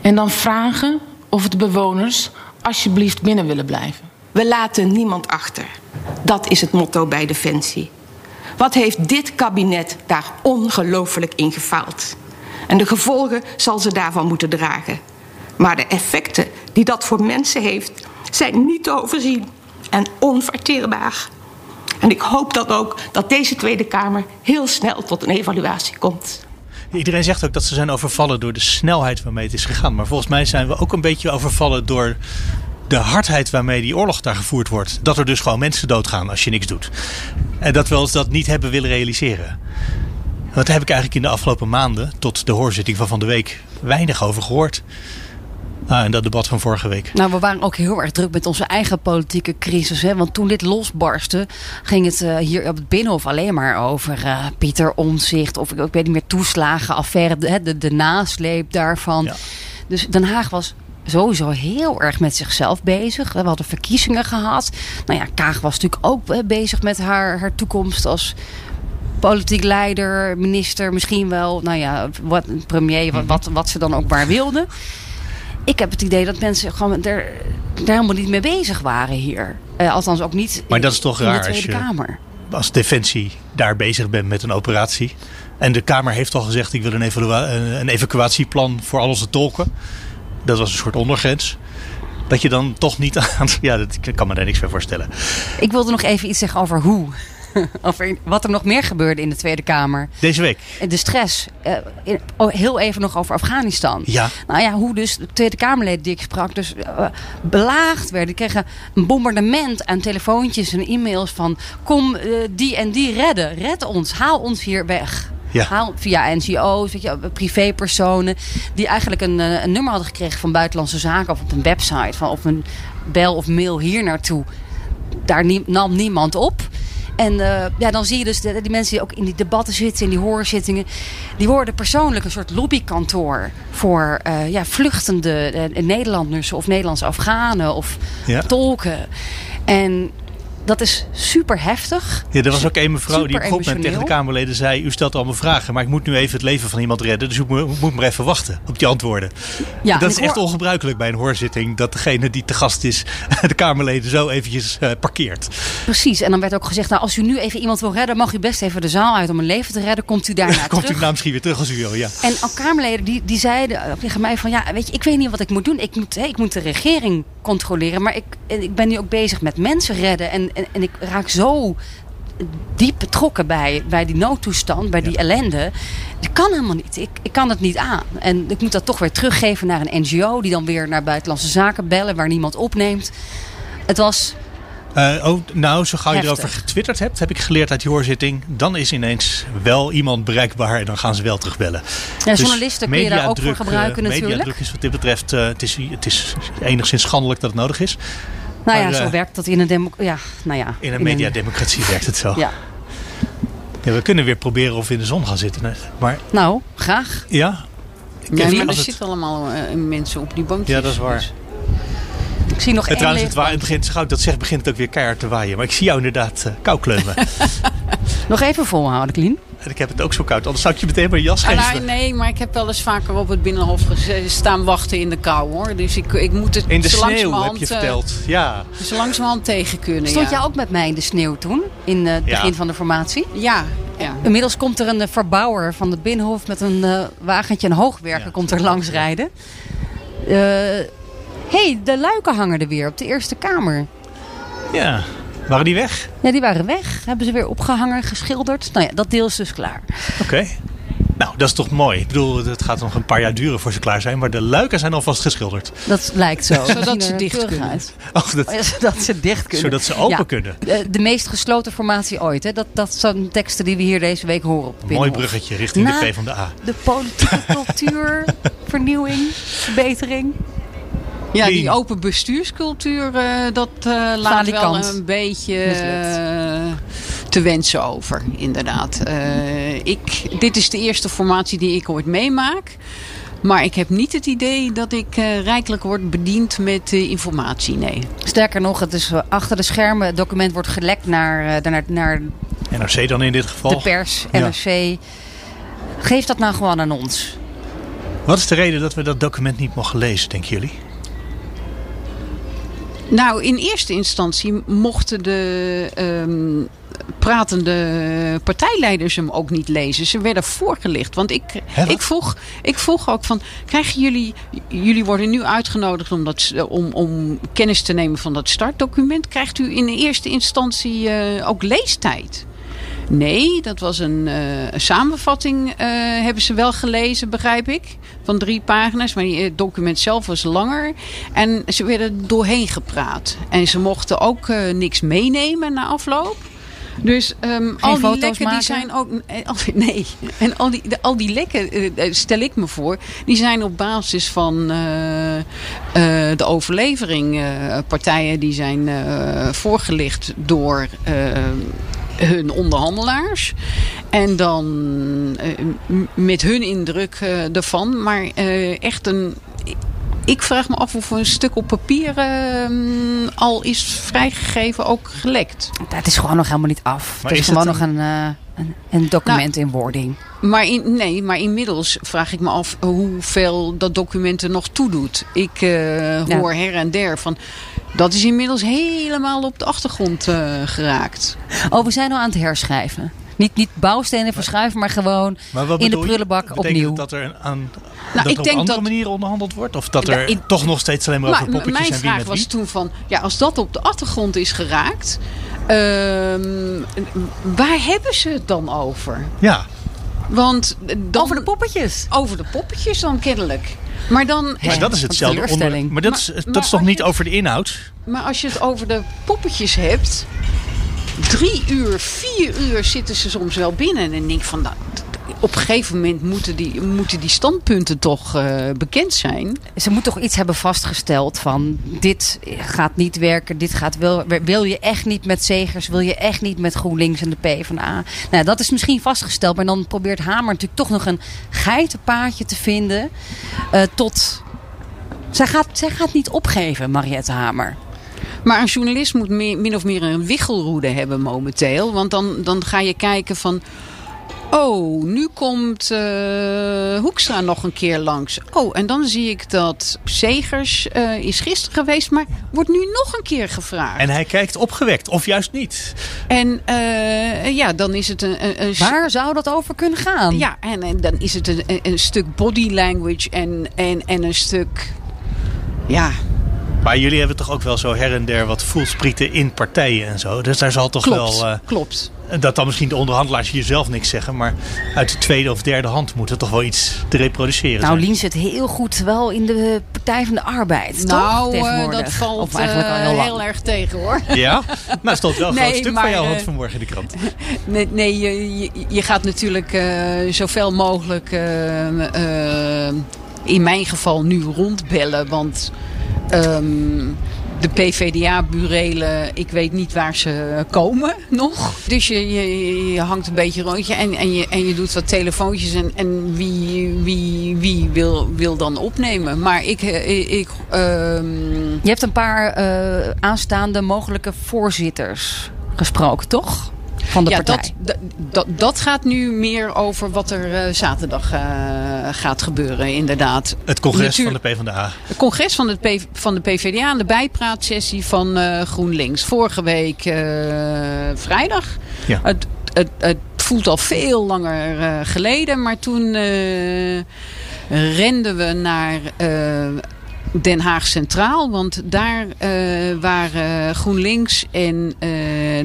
En dan vragen of de bewoners alsjeblieft binnen willen blijven. We laten niemand achter. Dat is het motto bij Defensie. Wat heeft dit kabinet daar ongelooflijk in gefaald? En de gevolgen zal ze daarvan moeten dragen. Maar de effecten die dat voor mensen heeft, zijn niet te overzien en onverteerbaar. En ik hoop dat ook dat deze Tweede Kamer heel snel tot een evaluatie komt. Iedereen zegt ook dat ze zijn overvallen door de snelheid waarmee het is gegaan. Maar volgens mij zijn we ook een beetje overvallen door de hardheid waarmee die oorlog daar gevoerd wordt. Dat er dus gewoon mensen doodgaan als je niks doet. En dat we ons dat niet hebben willen realiseren. Daar heb ik eigenlijk in de afgelopen maanden, tot de hoorzitting van van de week, weinig over gehoord. Ah, en dat debat van vorige week. Nou, we waren ook heel erg druk met onze eigen politieke crisis. Hè? Want toen dit losbarstte, ging het uh, hier op het Binnenhof alleen maar over uh, Pieter Omzicht. Of ik, weet niet meer, toeslagenaffaire, de, de, de nasleep daarvan. Ja. Dus Den Haag was sowieso heel erg met zichzelf bezig. We hadden verkiezingen gehad. Nou ja, Kaag was natuurlijk ook bezig met haar, haar toekomst als politiek leider, minister, misschien wel, nou ja, wat, premier, wat, wat, wat ze dan ook maar wilden ik heb het idee dat mensen gewoon er, daar helemaal niet mee bezig waren hier. Uh, althans ook niet maar in, dat is toch in raar de Tweede als je, Kamer. Als Defensie daar bezig bent met een operatie. En de Kamer heeft al gezegd: ik wil een, evalua een evacuatieplan voor al onze tolken. Dat was een soort ondergrens. Dat je dan toch niet aan. Ja, dat, ik kan me daar niks bij voorstellen. Ik wilde nog even iets zeggen over hoe. over wat er nog meer gebeurde in de Tweede Kamer. Deze week. De stress. Eh, in- oh, heel even nog over Afghanistan. Ja. Nou ja, hoe dus de Tweede Kamerleden die ik sprak dus eh, belaagd werden. Die kregen een bombardement aan telefoontjes en e-mails van... kom eh, die en die redden. Red ons. Haal ons hier weg. Ja. Haal via NGO's, weet je, privépersonen... die eigenlijk een, een nummer hadden gekregen van Buitenlandse Zaken... of op een website, van, of een bel of mail hier naartoe. Daar nie- nam niemand op. En eh, ja, dan zie je dus de, die mensen die ook in die debatten zitten, in die hoorzittingen, die worden persoonlijk een soort lobbykantoor voor eh, ja, vluchtende eh, Nederlanders of Nederlandse Afghanen of Ja. tolken. En dat is super heftig. Ja, er was ook een mevrouw die op een moment tegen de. Kamerleden zei... u stelt allemaal vragen, maar ik moet nu even het leven van iemand redden... dus u moet, maar even wachten op die antwoorden. Ja, dat is ik echt hoor- ongebruikelijk bij een hoorzitting... dat degene die te gast is de Kamerleden zo eventjes eh, parkeert. Precies. En dan werd ook gezegd, nou, als u nu even iemand wil redden, mag u best even de zaal uit om een leven te redden. Komt u daarna Komt terug. u nou misschien weer terug als u wil, ja. En al Kamerleden die, die zeiden ook tegen mij van... ja, weet je, ik weet niet wat ik moet doen. Ik moet, hè, ik moet de regering controleren. Maar ik, en ik ben nu ook bezig met mensen redden. En, en, en ik raak zo diep betrokken bij, bij die noodtoestand, bij die ellende. Dat kan helemaal niet. Ik, ik kan het niet aan. En ik moet dat toch weer teruggeven naar een NGO... die dan weer naar buitenlandse zaken bellen... waar niemand opneemt. Het was... Eh, oh, nou, zo gauw je Heftig. erover getwitterd hebt, heb ik geleerd uit die hoorzitting. Dan is ineens wel iemand bereikbaar en dan gaan ze wel terugbellen. Ja, journalisten kun je daar ook voor gebruiken eh, natuurlijk. Mediadruk is wat dit betreft, eh, het, is, het is enigszins schandelijk dat het nodig is. Nou ja, Maar, zo eh, werkt dat in een democratie. Ja, nou ja. In een mediademocratie werkt het zo. Ja. Ja, we kunnen weer proberen of we in de zon gaan zitten. hè. Maar Nou, graag. ja, ik Nee, maar er het- zitten allemaal eh, mensen op die bankjes. Ja, dat is waar. Dus- Ik zie nog En één trouwens, het, leeg wa- het begint, gauw ik dat zeg, begint het ook weer keihard te waaien. Maar ik zie jou inderdaad eh kou kleumen. Nog even volhouden, Klien. En ik heb het ook zo koud. Anders zou ik je meteen mijn jas Ah, geven. nee, maar ik heb wel eens vaker op het Binnenhof staan wachten in de kou hoor. Dus ik, ik moet het In de zo sneeuw langzamerhand, heb je eh, verteld. Ja. zo langzamerhand tegen kunnen. Stond ja. jij ook met mij in de sneeuw toen? In eh, het Ja. begin van de formatie? Ja, ja. Inmiddels komt er een eh, verbouwer van het Binnenhof met een eh, wagentje en hoogwerker komt er langs rijden. Hé, hey, de luiken hangen er weer op de Eerste Kamer. ja. Waren die weg? Ja, die waren weg. Hebben ze weer opgehangen, geschilderd. Nou ja, dat deel is dus klaar. Oké. Nou, dat is toch mooi. Ik bedoel, het gaat nog een paar jaar duren voor ze klaar zijn. Maar de luiken zijn alvast geschilderd. Dat lijkt zo. Zodat ze dicht kunnen. Oh, dat, Oh ja, zodat ze dicht kunnen. Zodat ze open Ja. kunnen. De, de meest gesloten formatie ooit. Hè? Dat, dat zijn teksten die we hier deze week horen op Een mooi bruggetje richting Na de P van de A. De politieke cultuur, vernieuwing, verbetering. Ja, Die- die open bestuurscultuur, eh, dat eh, laat wel een beetje eh, te wensen over, inderdaad. Eh, ik, dit is de eerste formatie die ik ooit meemaak. Maar ik heb niet het idee dat ik eh, rijkelijk word bediend met eh, informatie, nee. Sterker nog, het is achter de schermen. Het document wordt gelekt naar, eh, naar, naar NRC dan in dit geval. de pers, Ja. NRC. Geef dat nou gewoon aan ons. Wat is de reden dat we dat document niet mogen lezen, denken jullie? Nou, in eerste instantie mochten de ehm, pratende partijleiders hem ook niet lezen. Ze werden voorgelicht. Want ik, ik, vroeg, ik vroeg ook van, krijgen jullie, jullie worden nu uitgenodigd om, dat, om, om kennis te nemen van dat startdocument. Krijgt u in eerste instantie eh, ook leestijd? Nee, dat was een eh, een samenvatting, eh, hebben ze wel gelezen, begrijp ik. Van drie pagina's, maar het document zelf was langer. En ze werden doorheen gepraat. En ze mochten ook eh, niks meenemen na afloop. Dus ehm, al die lekken die zijn ook. eh, Nee. En al die, al die lekken, eh, eh, stel ik me voor, die zijn op basis van eh, eh, de overlevering. eh, partijen die zijn eh, voorgelicht door eh, hun onderhandelaars. En dan eh, met hun indruk eh, ervan. Maar eh, echt een. Ik vraag me af of een stuk op papier eh, al is vrijgegeven, ook gelekt. Het is gewoon nog helemaal niet af. Maar het is, is gewoon het nog een, eh, een, een document in wording. Maar in, nee, maar inmiddels vraag ik me af hoeveel dat document er nog toedoet. Ik eh, Ja. hoor her en der van. Dat is inmiddels helemaal op de achtergrond eh, geraakt. Oh, we zijn al aan het herschrijven. Niet, niet bouwstenen verschuiven, maar gewoon Maar wat in de je? prullenbak Betekent opnieuw. dat er een- aan Nou, dat ik er denk op andere dat- manieren onderhandeld wordt? Of dat er Nou, ik- toch nog steeds alleen maar over Maar poppetjes mijn en wie vraag met was toen van, ja, als dat op de achtergrond is geraakt, waar hebben ze het dan over? Ja. Want dan, Over de poppetjes. Over de poppetjes dan kennelijk. Maar dan... Maar dat is hetzelfde onder, Maar dat is, dat maar is toch niet over de inhoud? Maar als je het over de poppetjes hebt... Drie uur, vier uur zitten ze soms wel binnen. En denk van... Nou, op een gegeven moment moeten die, moeten die standpunten toch eh, bekend zijn. Ze moet toch iets hebben vastgesteld van dit gaat niet werken, dit gaat wel. Wil je echt niet met Zegers, wil je echt niet met GroenLinks en de PvdA? Nou, dat is misschien vastgesteld, maar dan probeert Hamer natuurlijk toch nog een geitenpaadje te vinden eh, tot. Zij gaat, zij gaat niet opgeven, Mariette Hamer. Maar een journalist moet meer, min of meer een wichelroede hebben momenteel. Want dan, dan ga je kijken van... Oh, nu komt eh, Hoekstra nog een keer langs. Oh, en dan zie ik dat Zegers eh, is gisteren geweest, maar wordt nu nog een keer gevraagd. En hij kijkt opgewekt, of juist niet. En eh, ja, dan is het een, een, een Waar zou dat over kunnen gaan? Ja, en, en dan is het een, een, een stuk body language en, en, en een stuk. Ja, Maar jullie hebben toch ook wel zo her en der wat voelsprieten in partijen en zo. Dus daar zal toch klopt. wel... eh, klopt. dat dan misschien de onderhandelaars hier zelf niks zeggen. Maar uit de tweede of derde hand moet er toch wel iets te reproduceren Nou, zijn. Lien zit heel goed wel in de Partij van de Arbeid. Nou, toch? eh, dat valt Of eigenlijk al eh, heel erg tegen hoor. Ja? Nou, stond wel een Nee, groot stuk maar, van jou hand vanmorgen in de krant. Nee, nee je, je, je gaat natuurlijk eh, zoveel mogelijk in mijn geval nu rondbellen. Want ehm, de PVDA-burelen, ik weet niet waar ze komen nog. Dus je, je, hangt een beetje rondje en, en, je, en je doet wat telefoontjes. En, en wie, wie, wie wil, wil dan opnemen? Maar ik... eh, ik ehm, Je hebt een paar eh, aanstaande mogelijke voorzitters gesproken, toch? Van de ja, partij. dat, dat, dat gaat nu meer over wat er eh, zaterdag eh, gaat gebeuren, inderdaad. Het congres Natuur- van de PvdA. Het congres van, het P- van de PvdA en de bijpraatsessie van eh, GroenLinks. Vorige week eh, vrijdag. Ja. Het, het, het voelt al veel langer eh, geleden, maar toen eh, renden we naar eh, Den Haag Centraal. Want daar eh, waren GroenLinks en eh,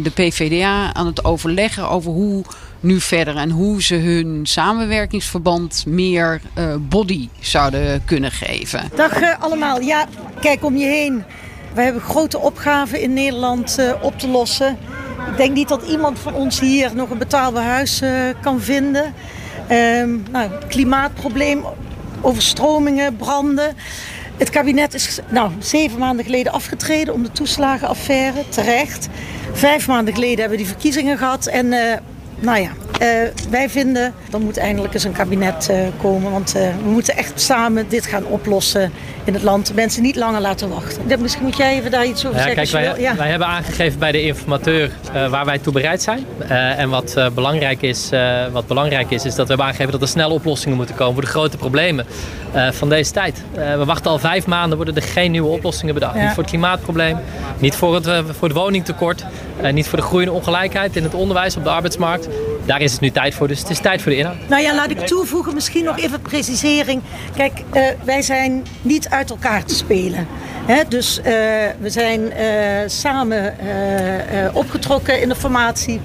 de PvdA aan het overleggen over hoe nu verder. En hoe ze hun samenwerkingsverband meer eh, body zouden kunnen geven. Dag allemaal. Ja, kijk om je heen. We hebben grote opgaven in Nederland op te lossen. Ik denk niet dat iemand van ons hier nog een betaalbaar huis kan vinden. Ehm, nou, klimaatprobleem, overstromingen, branden. Het kabinet is nou, zeven maanden geleden afgetreden om de toeslagenaffaire, terecht. Vijf maanden geleden hebben we die verkiezingen gehad. En eh, nou ja, eh, wij vinden, er moet eindelijk eens een kabinet eh, komen. Want eh, we moeten echt samen dit gaan oplossen in het land. Mensen niet langer laten wachten. Misschien moet jij even daar iets over Ja, zeggen. kijk, wij. Ja. wij hebben aangegeven bij de informateur waar wij toe bereid zijn. En wat, belangrijk is, wat belangrijk is, is dat we hebben aangegeven dat er snelle oplossingen moeten komen voor de grote problemen van deze tijd. We wachten al vijf maanden, worden er geen nieuwe oplossingen bedacht. Ja. Niet voor het klimaatprobleem, niet voor het, voor het woningtekort, niet voor de groeiende ongelijkheid in het onderwijs op de arbeidsmarkt. Daar is het nu tijd voor, dus het is tijd voor de inhoud. Nou ja, laat ik toevoegen, misschien nog even precisering. Kijk, eh, wij zijn niet uit elkaar te spelen. Hè, dus eh, we zijn eh, samen eh, eh, opgetrokken in de formatie.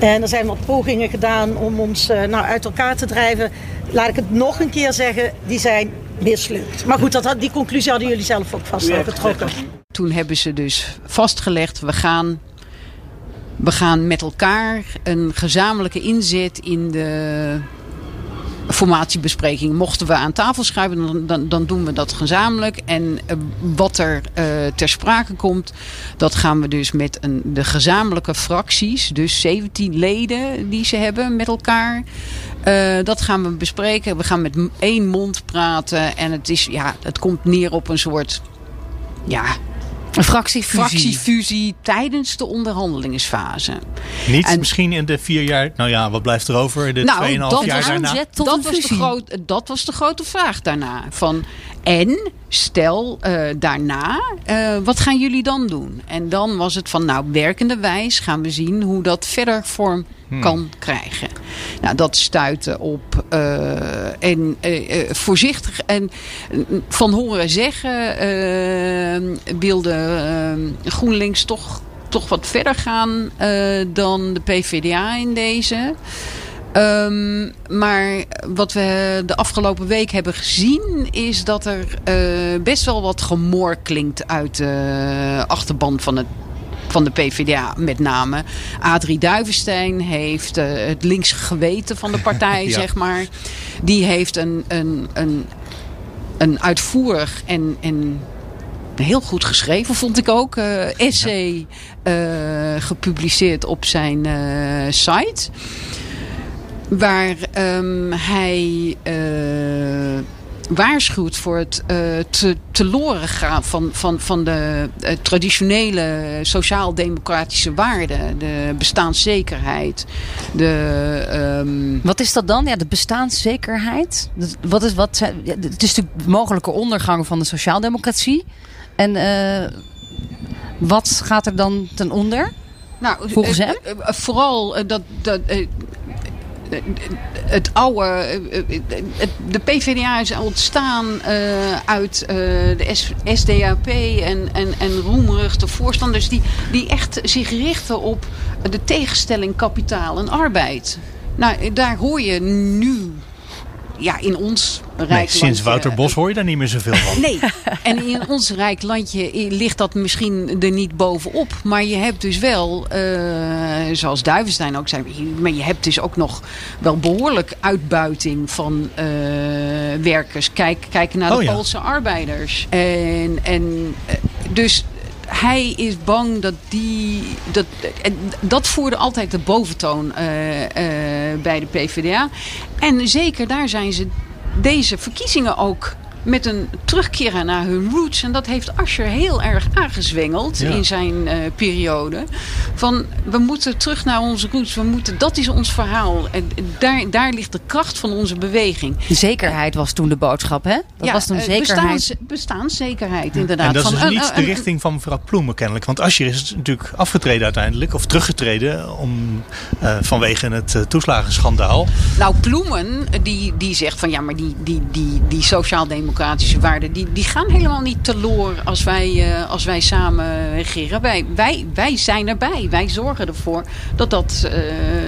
En er zijn wat pogingen gedaan om ons eh, nou, uit elkaar te drijven. Laat ik het nog een keer zeggen, die zijn mislukt. Maar goed, dat, die conclusie hadden jullie zelf ook vast al getrokken. Toen hebben ze dus vastgelegd, we gaan, we gaan met elkaar een gezamenlijke inzet in de formatiebespreking. Mochten we aan tafel schuiven, dan, dan, dan doen we dat gezamenlijk. En eh, wat er eh, ter sprake komt, dat gaan we dus met een, de gezamenlijke fracties, dus 17 leden die ze hebben met elkaar. eh, dat gaan we bespreken. We gaan met één mond praten. En het, is, ja, het komt neer op een soort ja, Een fractiefusie. fractiefusie tijdens de onderhandelingsfase. Niet En- misschien in de vier jaar... Nou ja, wat blijft er over? De Nou, 2,5 dat jaar daarna? dat, was de groot, dat was de grote vraag daarna. Van, en stel eh, daarna, eh, wat gaan jullie dan doen? En dan was het van, nou, werkende wijs gaan we zien hoe dat verder vorm Hmm. kan krijgen. Nou, dat stuitte op eh, en voorzichtig en van horen zeggen wilde GroenLinks toch toch wat verder gaan dan de PvdA in deze. Ehm, maar wat we de afgelopen week hebben gezien... is dat er eh, best wel wat gemor klinkt uit de achterban van het van de PvdA met name. Adrie Duivenstein heeft uh, het linkse geweten van de partij, Ja. zeg maar. Die heeft een, een, een, een uitvoerig en, en heel goed geschreven, vond ik ook, eh, essay eh, gepubliceerd op zijn eh, site. Waar ehm, hij eh, waarschuwt voor het eh te, teloren gaan van, van, van de eh, traditionele sociaal-democratische waarden. De bestaanszekerheid. De, ehm, Wat is dat dan? Ja, de bestaanszekerheid. Wat is, wat zijn, ja, het is natuurlijk de mogelijke ondergang van de sociaaldemocratie. En wat gaat er dan ten onder? Nou, Volgens hem? vooral dat. dat het oude. eh, eh, de PvdA is ontstaan eh, uit de SDAP en, en, en roemruchte voorstanders die, die echt zich richten op de tegenstelling kapitaal en arbeid. Nou, daar hoor je nu. Ja, in ons rijk Nee, sinds Wouter Bos hoor je daar niet meer zoveel van. Nee, en in ons rijk landje ligt dat misschien er niet bovenop. Maar je hebt dus wel, eh, zoals Duivenstein ook zei... maar je hebt dus ook nog wel behoorlijk uitbuiting van eh, werkers. Kijk, kijk naar de Oh ja. Poolse arbeiders. En, en eh, dus hij is bang dat die. Dat, dat voerde altijd de boventoon eh, eh, bij de PvdA. En zeker daar zijn ze deze verkiezingen ook met een terugkeren naar hun roots. En dat heeft Asscher heel erg aangezwengeld Ja. in zijn eh, periode. Van we moeten terug naar onze roots. We moeten, dat is ons verhaal. En daar, daar ligt de kracht van onze beweging. Zekerheid was toen de boodschap, hè? Dat was toen eh, zekerheid. Bestaans, bestaanszekerheid, inderdaad. En dat is Van dus een- niet de richting van mevrouw Ploemen kennelijk. Want Asscher is natuurlijk afgetreden uiteindelijk. Of teruggetreden om, eh, vanwege het eh, toeslagenschandaal. Nou, Ploemen, die, die zegt van ja, maar die, die, die, die sociaal-democratische waarden, die, die gaan helemaal niet teloor als wij, eh, als wij samen regeren. Wij, wij, wij zijn erbij. Wij zorgen ervoor dat dat, eh,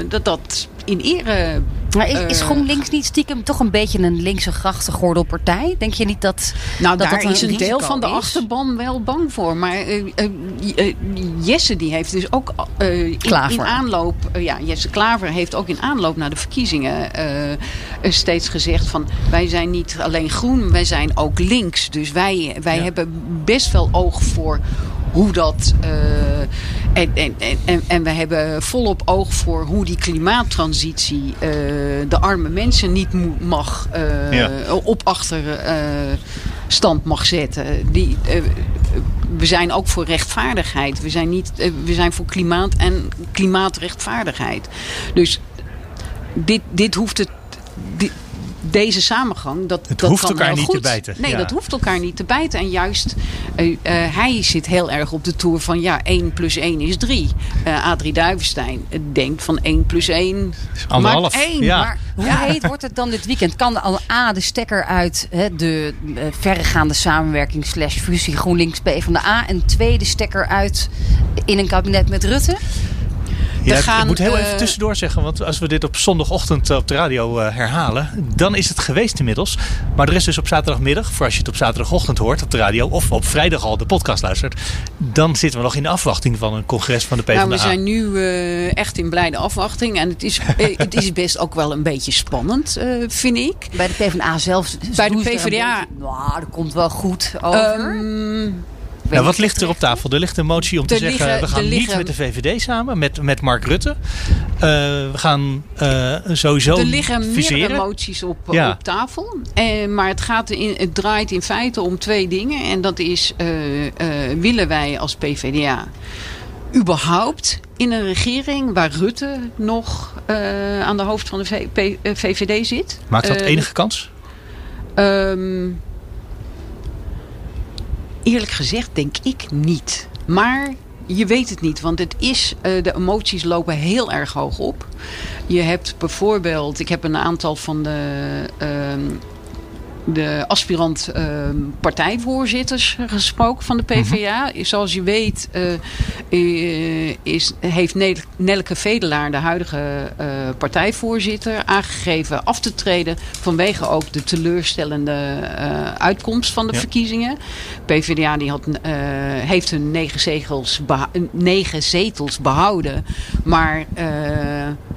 dat, dat in ere. Maar is, is eh, GroenLinks niet stiekem toch een beetje een linkse grachtengordelpartij? Denk je niet dat Nou, dat daar dat is een deel van de achterban wel bang voor. Maar eh, eh, Jesse die heeft dus ook eh, in, aanloop... ja, Jesse Klaver heeft ook in aanloop naar de verkiezingen steeds gezegd van... wij zijn niet alleen groen, wij zijn ook links. Dus wij, wij hebben best wel oog voor hoe dat... en, en, en- en, we hebben volop oog voor hoe die klimaattransitie de arme mensen niet mag eh, Ja. op achter eh, mag zetten. Die, eh, we zijn ook voor rechtvaardigheid. We zijn, niet, eh, we zijn voor klimaat en klimaatrechtvaardigheid. Dus dit, dit hoeft het. dit- deze samengang, dat, Het dat hoeft kan elkaar heel niet te goed. bijten, Nee, ja. dat hoeft elkaar niet te bijten. En juist, eh, eh, hij zit heel erg op de toer van ja, 1 plus 1 is 3. Eh Adrie Duivenstein denkt van 1 plus 1 Anderhalf, maakt 1. ja. Maar hoe heet wordt het dan dit weekend? Kan al A de stekker uit hè, de verregaande samenwerking slash fusie GroenLinks en twee de stekker uit in een kabinet met Rutte? Ja, ik- ik gaan, moet heel eh, even tussendoor zeggen, want als we dit op zondagochtend eh, op de radio eh, herhalen, dan is het geweest inmiddels. Maar er is dus op zaterdagmiddag, voor als je het op zaterdagochtend hoort op de radio of op vrijdag al de podcast luistert, dan zitten we nog in de afwachting van een congres van de PvdA. Nou, we zijn nu eh, echt in blijde afwachting. En het is, het is best ook wel een beetje spannend, eh, vind ik. Bij de PvdA zelf. Bij de PvdA. beetje- Nou, dat komt wel goed over. Ehm, Nou, wat ligt er op tafel? Er ligt een motie om te zeggen, we gaan niet met de VVD samen, met, met Mark Rutte. Eh, we gaan eh, sowieso er liggen meerdere fuseren. moties op, Ja. op tafel. Eh, maar het, gaat in, het draait in feite om twee dingen. En dat is, willen wij als PvdA überhaupt in een regering waar Rutte nog aan de hoofd van de VVD zit? Maakt dat enige kans? Ehm, eerlijk gezegd denk ik niet. Maar je weet het niet, want het is, eh, de emoties lopen heel erg hoog op. Je hebt bijvoorbeeld, ik heb een aantal van de ehm, de aspirant uh, partijvoorzitters gesproken van de PvdA. Zoals je weet uh, is, heeft Nelke Vedelaar, de huidige uh, partijvoorzitter, aangegeven af te treden vanwege ook de teleurstellende uitkomst van de ja. verkiezingen. PvdA die had, heeft hun negen, zegels negen zetels behouden, maar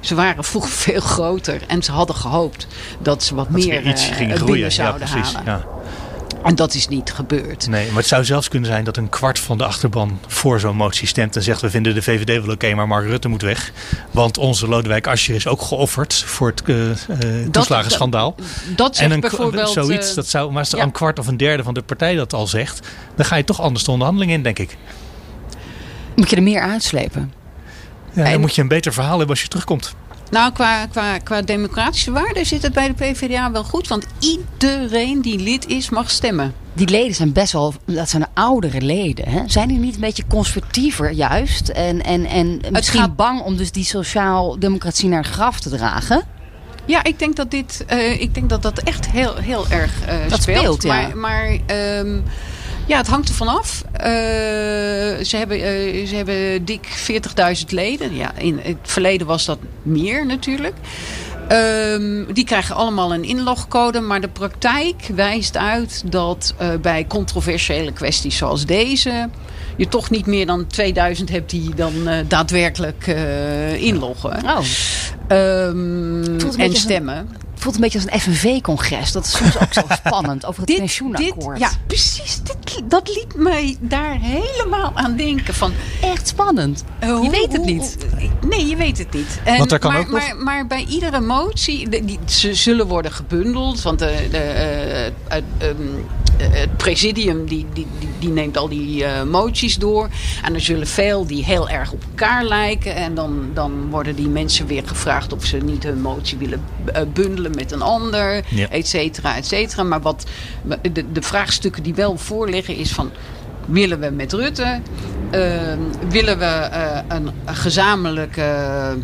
ze waren vroeger veel groter en ze hadden gehoopt dat ze wat dat meer iets gingen binnen groeien. zouden ja, precies. halen. Ja. En dat is niet gebeurd. Nee, maar het zou zelfs kunnen zijn dat een kwart van de achterban voor zo'n motie stemt en zegt we vinden de VVD wel oké, maar Mark Rutte moet weg. Want onze Lodewijk Asscher is ook geofferd voor het uh, uh, toeslagenschandaal. Dat, dat en een, bijvoorbeeld... Zoiets, dat zou, maar als er ja. een kwart of een derde van de partij dat al zegt, dan ga je toch anders de onderhandeling in, denk ik. Moet je er meer uitslepen? Ja, dan en... moet je een beter verhaal hebben als je terugkomt. Nou, qua, qua, qua democratische waarden zit het bij de PvdA wel goed. Want iedereen die lid is, mag stemmen. Die leden zijn best wel, dat zijn oudere leden. Hè? Zijn die niet een beetje conservatiever juist? En, en, en misschien gaat... bang om dus die sociaal-democratie naar graf te dragen? Ja, ik denk dat dit, uh, ik denk dat dat echt heel, heel erg uh, dat speelt. speelt ja. Maar, maar um, ja, het hangt er vanaf. Uh, ze, hebben, uh, ze hebben dik 40.000 leden. Ja, in het verleden was dat meer natuurlijk. Um, die krijgen allemaal een inlogcode. Maar de praktijk wijst uit dat uh, bij controversiële kwesties zoals deze... je toch niet meer dan 2000 hebt die dan daadwerkelijk inloggen. Oh. Um, en stemmen voelt een beetje als een FNV-congres. Dat is soms ook zo spannend over het dit, pensioenakkoord. Dit, ja, precies. Dit, dat liet mij daar helemaal aan denken. Van, Echt spannend. Uh, je weet het niet. Nee, je weet het niet. En, Want daar kan maar, ook nog... maar, maar, bij iedere motie, die, die, ze zullen worden gebundeld. Want de, de, uh, uh, um, het presidium die, die, die, neemt al die uh, moties door. En er zullen veel die heel erg op elkaar lijken. En dan, dan worden die mensen weer gevraagd of ze niet hun motie willen uh, bundelen met een ander, ja. et cetera, et cetera. Maar wat de, de vraagstukken die wel voorliggen is van... Willen we met Rutte? Uh, willen we uh, een, gezamenlijke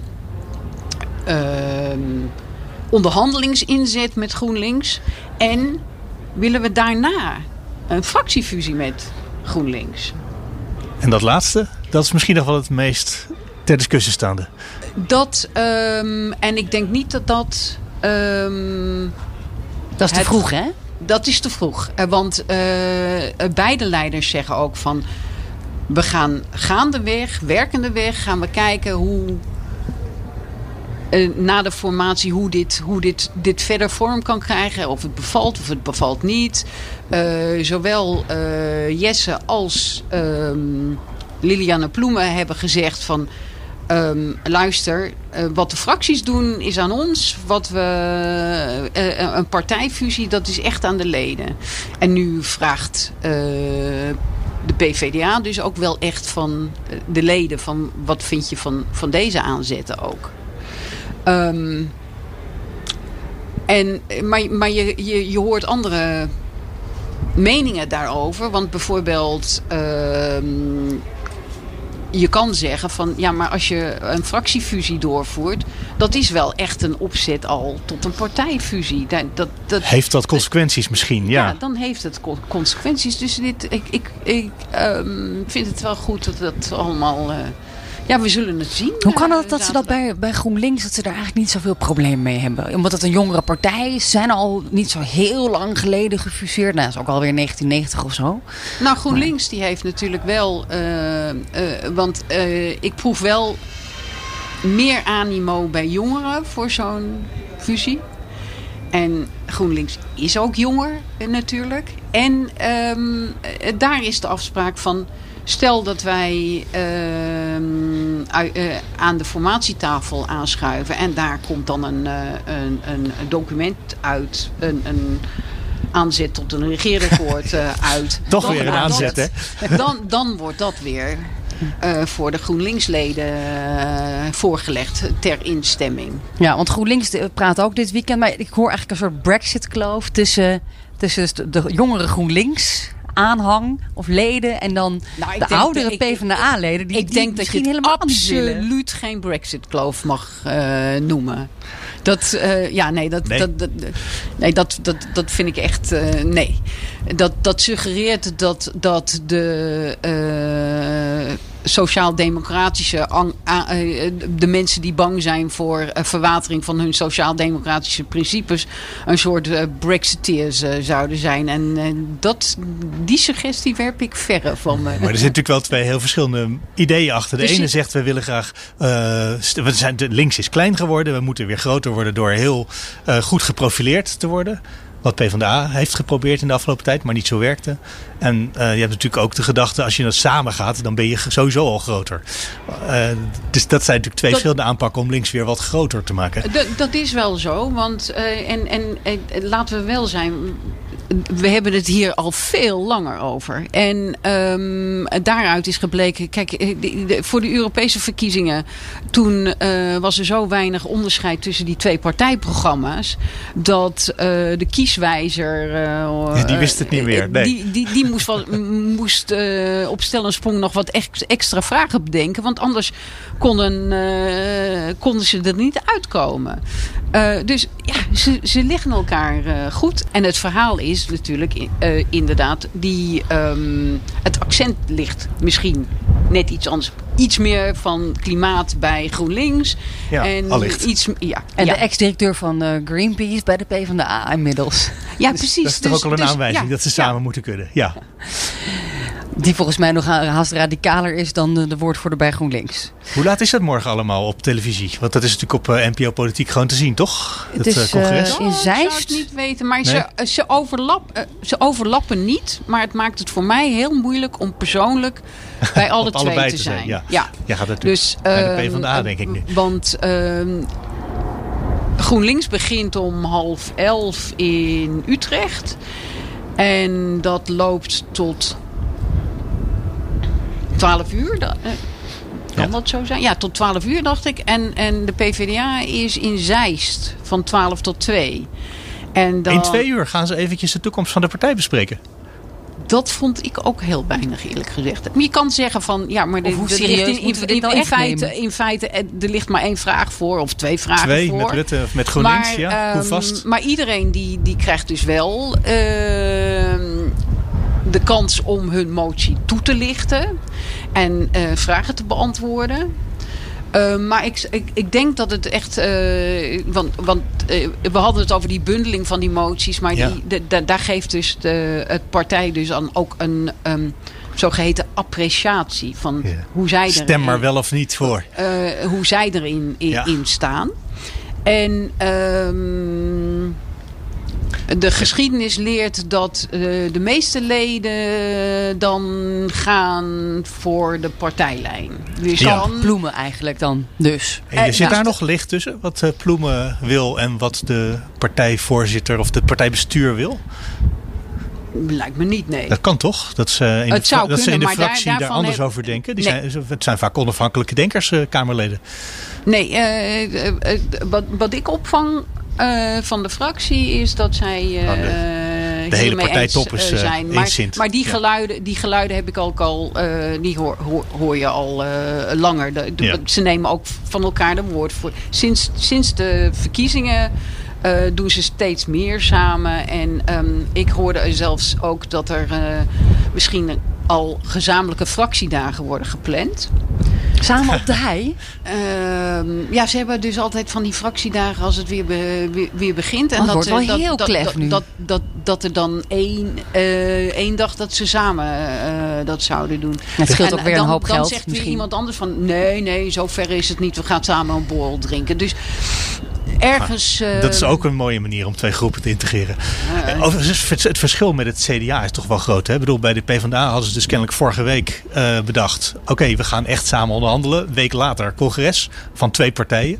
uh, onderhandelingsinzet met GroenLinks? En willen we daarna een fractiefusie met GroenLinks? En dat laatste, dat is misschien nog wel het meest ter discussie staande. Dat, um, en ik denk niet dat dat... Um, dat is te vroeg, hè? Dat is te vroeg. Want uh, beide leiders zeggen ook van... we gaan gaandeweg, werkendeweg... gaan we kijken hoe... Uh, na de formatie hoe, dit, hoe dit, dit verder vorm kan krijgen. Of het bevalt of het bevalt niet. Uh, zowel Jesse als um, Liliane Ploemen hebben gezegd van... Um, luister, wat de fracties doen is aan ons. Wat we, een partijfusie, dat is echt aan de leden. En nu vraagt de PVDA dus ook wel echt van de leden... van wat vind je van, van deze aanzetten ook. Um, en, maar maar je, je, je hoort andere meningen daarover. Want bijvoorbeeld... je kan zeggen van ja, maar als je een fractiefusie doorvoert, dat is wel echt een opzet al tot een partijfusie. Dat, dat, dat heeft dat consequenties misschien? Ja. ja, dan heeft het consequenties. Dus dit, ik, ik, ik um, vind het wel goed dat dat allemaal. Uh, ja, we zullen het zien. Hoe kan het dat ze dat bij, bij GroenLinks, dat ze daar eigenlijk niet zoveel probleem mee hebben? Omdat het een jongere partij is, zijn al niet zo heel lang geleden gefuseerd. Nou, dat is ook alweer 1990 of zo. Nou, GroenLinks die heeft natuurlijk wel, uh, uh, want uh, ik proef wel meer animo bij jongeren voor zo'n fusie. En GroenLinks is ook jonger natuurlijk. En um, daar is de afspraak van... Stel dat wij uh, uh, aan de formatietafel aanschuiven en daar komt dan een, uh, een, een, document uit, een, een aanzet tot een regeerakkoord uit. Toch dan, weer een aanzet, dat, hè? Dan, dan wordt dat weer voor de GroenLinks-leden voorgelegd ter instemming. Ja, want GroenLinks praat ook dit weekend, maar ik hoor eigenlijk een soort Brexit-kloof tussen, tussen de jongere GroenLinks aanhang of leden en dan Nou, de oudere ik- PvdA-leden die, ik die denk dat je misschien het helemaal niet willen. absoluut geen Brexit-kloof mag eh, noemen. Dat, eh, ja, nee, dat, Nee. Dat, dat, nee, dat, dat, dat vind ik echt, eh, nee. Dat, dat suggereert dat, dat de eh, sociaal-democratische, eh, de mensen die bang zijn voor eh, verwatering van hun sociaal-democratische principes, een soort eh, Brexiteers zouden zijn. En dat, die suggestie werp ik verre van me. Maar er zitten natuurlijk wel twee heel verschillende ideeën achter. De Dus ene zegt we willen graag. st- we zijn, de links is klein geworden. We moeten weer groter worden door heel goed geprofileerd te worden. Wat PvdA heeft geprobeerd in de afgelopen tijd, maar niet zo werkte. En eh, je hebt natuurlijk ook de gedachte, als je dat samen gaat, dan ben je sowieso al groter. Eh, dus dat zijn natuurlijk twee Dat- verschillende aanpakken om links weer wat groter te maken. Dat, is wel zo, want eh, en, en, en laten we wel zijn, we hebben het hier al veel langer over. En ehm, daaruit is gebleken, kijk, de- de- voor de Europese verkiezingen, toen was er zo weinig onderscheid tussen die twee partijprogramma's, dat de kieswijzer. eh, die wist het niet meer, nee. Die, die, die moest, wel, moest eh, op stel en sprong nog wat ex- extra vragen bedenken, want anders konden, eh, konden ze er niet uitkomen. Eh, dus ja, ze, ze liggen elkaar eh, goed. En het verhaal is natuurlijk eh, inderdaad, die, ehm, het accent ligt misschien net iets anders. Iets meer van klimaat bij GroenLinks. Ja, en allicht. iets, ja, En ja. de ex-directeur van eh, Greenpeace bij de PvdA inmiddels. ja, precies. Dat is toch Dus- ook al een dus, aanwijzing ja, dat ze ja. samen moeten kunnen. Ja. Die volgens mij nog haast radicaler is dan de, de woordvoerder bij GroenLinks. Hoe laat is dat morgen allemaal op televisie? Want dat is natuurlijk op eh, NPO Politiek gewoon te zien, toch? Het Het is, eh, congres. eh, in Oh, Ik zou het niet weten, maar Nee? ze, eh, ze, overlap, eh, ze overlappen niet. Maar het maakt het voor mij heel moeilijk om persoonlijk bij alle twee allebei te te zijn. zijn, ja. ja. Jij gaat natuurlijk Dus, bij de ehm, PvdA, eh, denk ik nu. Want ehm, GroenLinks begint om half elf in Utrecht. En dat loopt tot 12 uur. Kan Ja. dat zo zijn? Ja, tot 12 uur dacht ik. En, en de PvdA is in Zeist van 12 tot 2. En dan, In twee uur gaan ze eventjes de toekomst van de partij bespreken. Dat vond ik ook heel weinig eerlijk gezegd. Maar je kan zeggen van, ja, maar Of er- hoe er serieus ligt in, in, nou feite, nemen? in feite, eh, er ligt maar één vraag voor of twee vragen Twee voor. met Rutte of met GroenLinks. Maar, ja, hoe ehm, vast? maar iedereen die, die krijgt dus wel ehm, de kans om hun motie toe te lichten en eh, vragen te beantwoorden. Eh, maar ik, ik, ik denk dat het echt. eh, want want eh, we hadden het over die bundeling van die moties. Maar Ja. die, de- de- daar geeft dus de, het partij dus aan ook een ehm, zogeheten appreciatie van Ja. hoe zij er Stem maar wel of niet voor. hoe zij erin in, Ja. in staan. En ehm, de geschiedenis leert dat eh, de meeste leden dan gaan voor de partijlijn. Dus Ja. dan, Bloemen eigenlijk dan, dus. En er Eh, zit ja. daar nog licht tussen? Wat eh, Ploemen wil en wat de partijvoorzitter of het partijbestuur wil? lijkt me niet, nee. Dat kan toch? Dat ze in de, Het dat ze in kunnen, de daar- fractie daar, anders heb- over denken. Die Nee. zijn, het zijn vaak onafhankelijke denkers, eh, Kamerleden. Nee, wat, wat ik opvang eh, van de fractie is dat zij. eh Oh, de hele is, eh, eh, zijn. Maar, maar die, Ja. geluiden, die geluiden heb ik ook al. eh, die hoor, hoor, hoor je al eh, langer. De- de- Ja. Ze nemen ook van elkaar de woord voor. Sinds, sinds de verkiezingen. eh, doen ze steeds meer samen. En ehm, ik hoorde zelfs ook dat er eh, misschien al gezamenlijke fractiedagen worden gepland. Samen op de hei. Ehm, ja, ze hebben dus altijd van die fractiedagen als het weer, be- weer, weer begint. En Oh, het wordt wel dat, heel dat, klef dat, nu. Dat, dat, dat er dan één, eh, één dag dat ze samen eh, dat zouden doen. Het scheelt En ook weer een dan, hoop dan geld zegt weer iemand anders van nee, nee, zo ver is het niet. We gaan samen een borrel drinken. Dus ergens... Dat is ook een mooie manier om twee groepen te integreren. Ja. Eh, Overigens, het- het verschil met het CDA is toch wel groot. Hè? Ik bedoel, bij de PvdA hadden ze dus kennelijk vorige week eh, bedacht... oké, we gaan echt samen onderhandelen. Week later congres van twee partijen.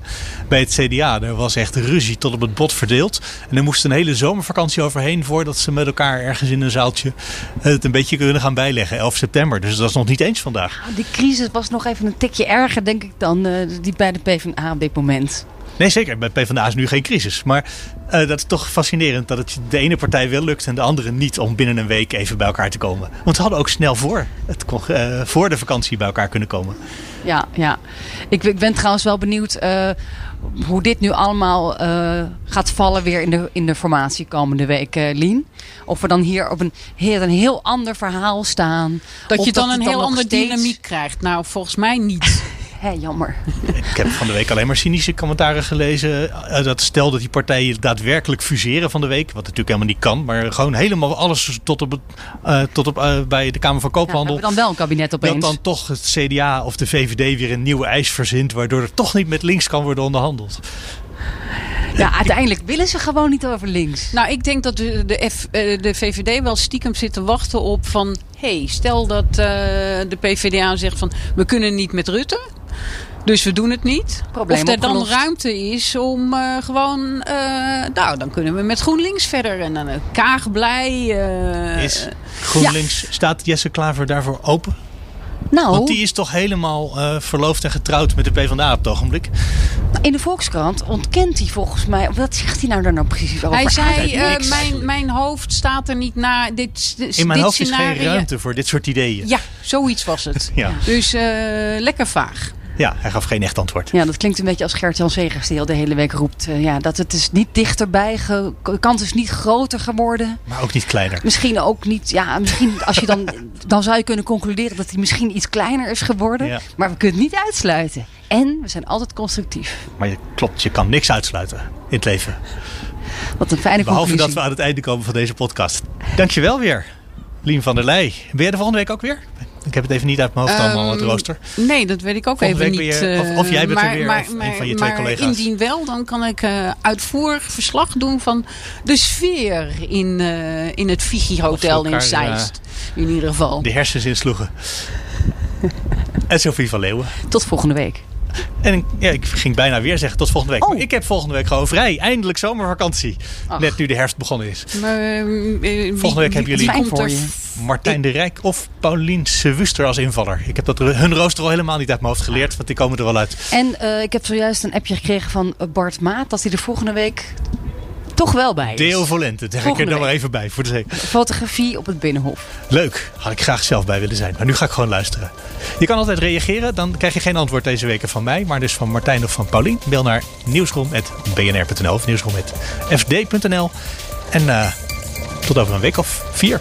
Bij het CDA er was echt ruzie tot op het bot verdeeld. En er moest een hele zomervakantie overheen... voordat ze met elkaar ergens in een zaaltje het een beetje kunnen gaan bijleggen. 11 september, dus dat is nog niet eens vandaag. Die crisis was nog even een tikje erger, denk ik, dan eh, die bij de PvdA op dit moment. Nee, zeker. Bij PvdA is nu geen crisis. Maar uh, dat is toch fascinerend dat het de ene partij wel lukt en de andere niet om binnen een week even bij elkaar te komen. Want ze hadden ook snel voor, het, uh, voor de vakantie bij elkaar kunnen komen. Ja, ja. Ik, ik ben trouwens wel benieuwd uh, hoe dit nu allemaal gaat vallen weer in de, in de formatie komende week, Lien. Of we dan hier op een, heel, een heel ander verhaal staan. Dat je dan een heel andere steeds... dynamiek krijgt. Nou, volgens mij niet. Hé, jammer. Ik heb van de week alleen maar cynische commentaren gelezen. Uh, dat stel dat die partijen daadwerkelijk fuseren van de week. Wat natuurlijk helemaal niet kan. Maar gewoon helemaal alles tot op, uh, tot op uh, bij de Kamer van Koophandel. Ja, dan wel een kabinet opeens. Dat dan toch het CDA of de VVD weer een nieuwe eis verzint. Waardoor er toch niet met links kan worden onderhandeld. Ja, uiteindelijk willen ze gewoon niet over links. Nou, ik denk dat de, de, F, de VVD wel stiekem zit te wachten op van... hé, hey, stel dat uh, de PVDA zegt van... we kunnen niet met Rutte. Dus we doen het niet. Probleem of er dan ruimte is om uh, gewoon... Uh, nou, dan kunnen we met GroenLinks verder. En dan uh, Kaag blij. is GroenLinks, ja. staat Jesse Klaver daarvoor open? Nou, Want die is toch helemaal uh, verloofd en getrouwd met de PvdA op het ogenblik? In de Volkskrant ontkent hij volgens mij... Wat zegt hij nou daar nou precies over? Hij zei, uh, mijn, mijn hoofd staat er niet naar... Dit, dit, In mijn dit hoofd is geen ruimte voor dit soort ideeën. Ja, zoiets was het. ja. Dus uh, lekker vaag. Ja, hij gaf geen echt antwoord. Ja, dat klinkt een beetje als Gert-Jan Segers die al de hele week roept. Uh, ja, dat het is niet dichterbij, de kans is niet groter geworden. Maar ook niet kleiner. Misschien ook niet, ja, misschien als je dan, dan zou je kunnen concluderen dat hij misschien iets kleiner is geworden. Ja. Maar we kunnen het niet uitsluiten. En we zijn altijd constructief. Maar je, klopt, je kan niks uitsluiten in het leven. Wat een fijne Behalve conclusie. dat we aan het einde komen van deze podcast. Dankjewel weer, Lien van der Leij. Ben je de volgende week ook weer? Ik heb het even niet uit mijn hoofd um, allemaal, het rooster. Nee, dat weet ik ook Volgende even niet. Of, of, jij bent maar, er weer, maar, een van je twee collega's. indien wel, dan kan ik uh, uitvoerig verslag doen van de sfeer in, uh, in het Vigi Hotel in Zeist. Ja, in ieder geval. De hersens insloegen. en Sophie van Leeuwen. Tot volgende week. En ja, ik ging bijna weer zeggen tot volgende week. Oh. Maar ik heb volgende week gewoon vrij. Eindelijk zomervakantie. Ach. Net nu de herfst begonnen is. Maar, uh, volgende week hebben jullie Fijn voor je. Martijn de Rijk of Paulien Sewuster als invaller. Ik heb dat hun rooster al helemaal niet uit mijn hoofd geleerd. Want die komen er wel uit. En uh, ik heb zojuist een appje gekregen van Bart Maat. Dat hij er volgende week toch wel bij is. Deo Volente, zeg ik er dan maar even bij. Voor de zeker. Fotografie op het Binnenhof. Leuk, had ik graag zelf bij willen zijn. Maar nu ga ik gewoon luisteren. Je kan altijd reageren, dan krijg je geen antwoord deze week van mij. Maar dus van Martijn of van Paulien. Bel naar nieuwsroom.bnr.nl of nieuwsroom.fd.nl. En uh, tot over een week of vier.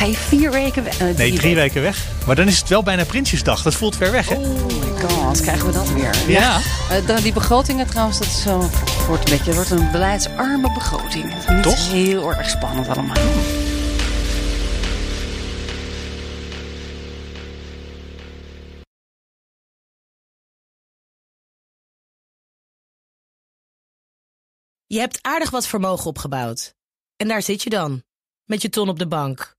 Ga je vier weken weg? Uh, nee, drie weken. weken weg. Maar dan is het wel bijna Prinsjesdag. Dat voelt ver weg, hè? Oh my god, krijgen we dat weer. Ja. ja. Uh, die begrotingen trouwens, dat is zo, wordt een beetje wordt een beleidsarme begroting. Niet Toch? heel erg spannend allemaal. Je hebt aardig wat vermogen opgebouwd. En daar zit je dan, met je ton op de bank.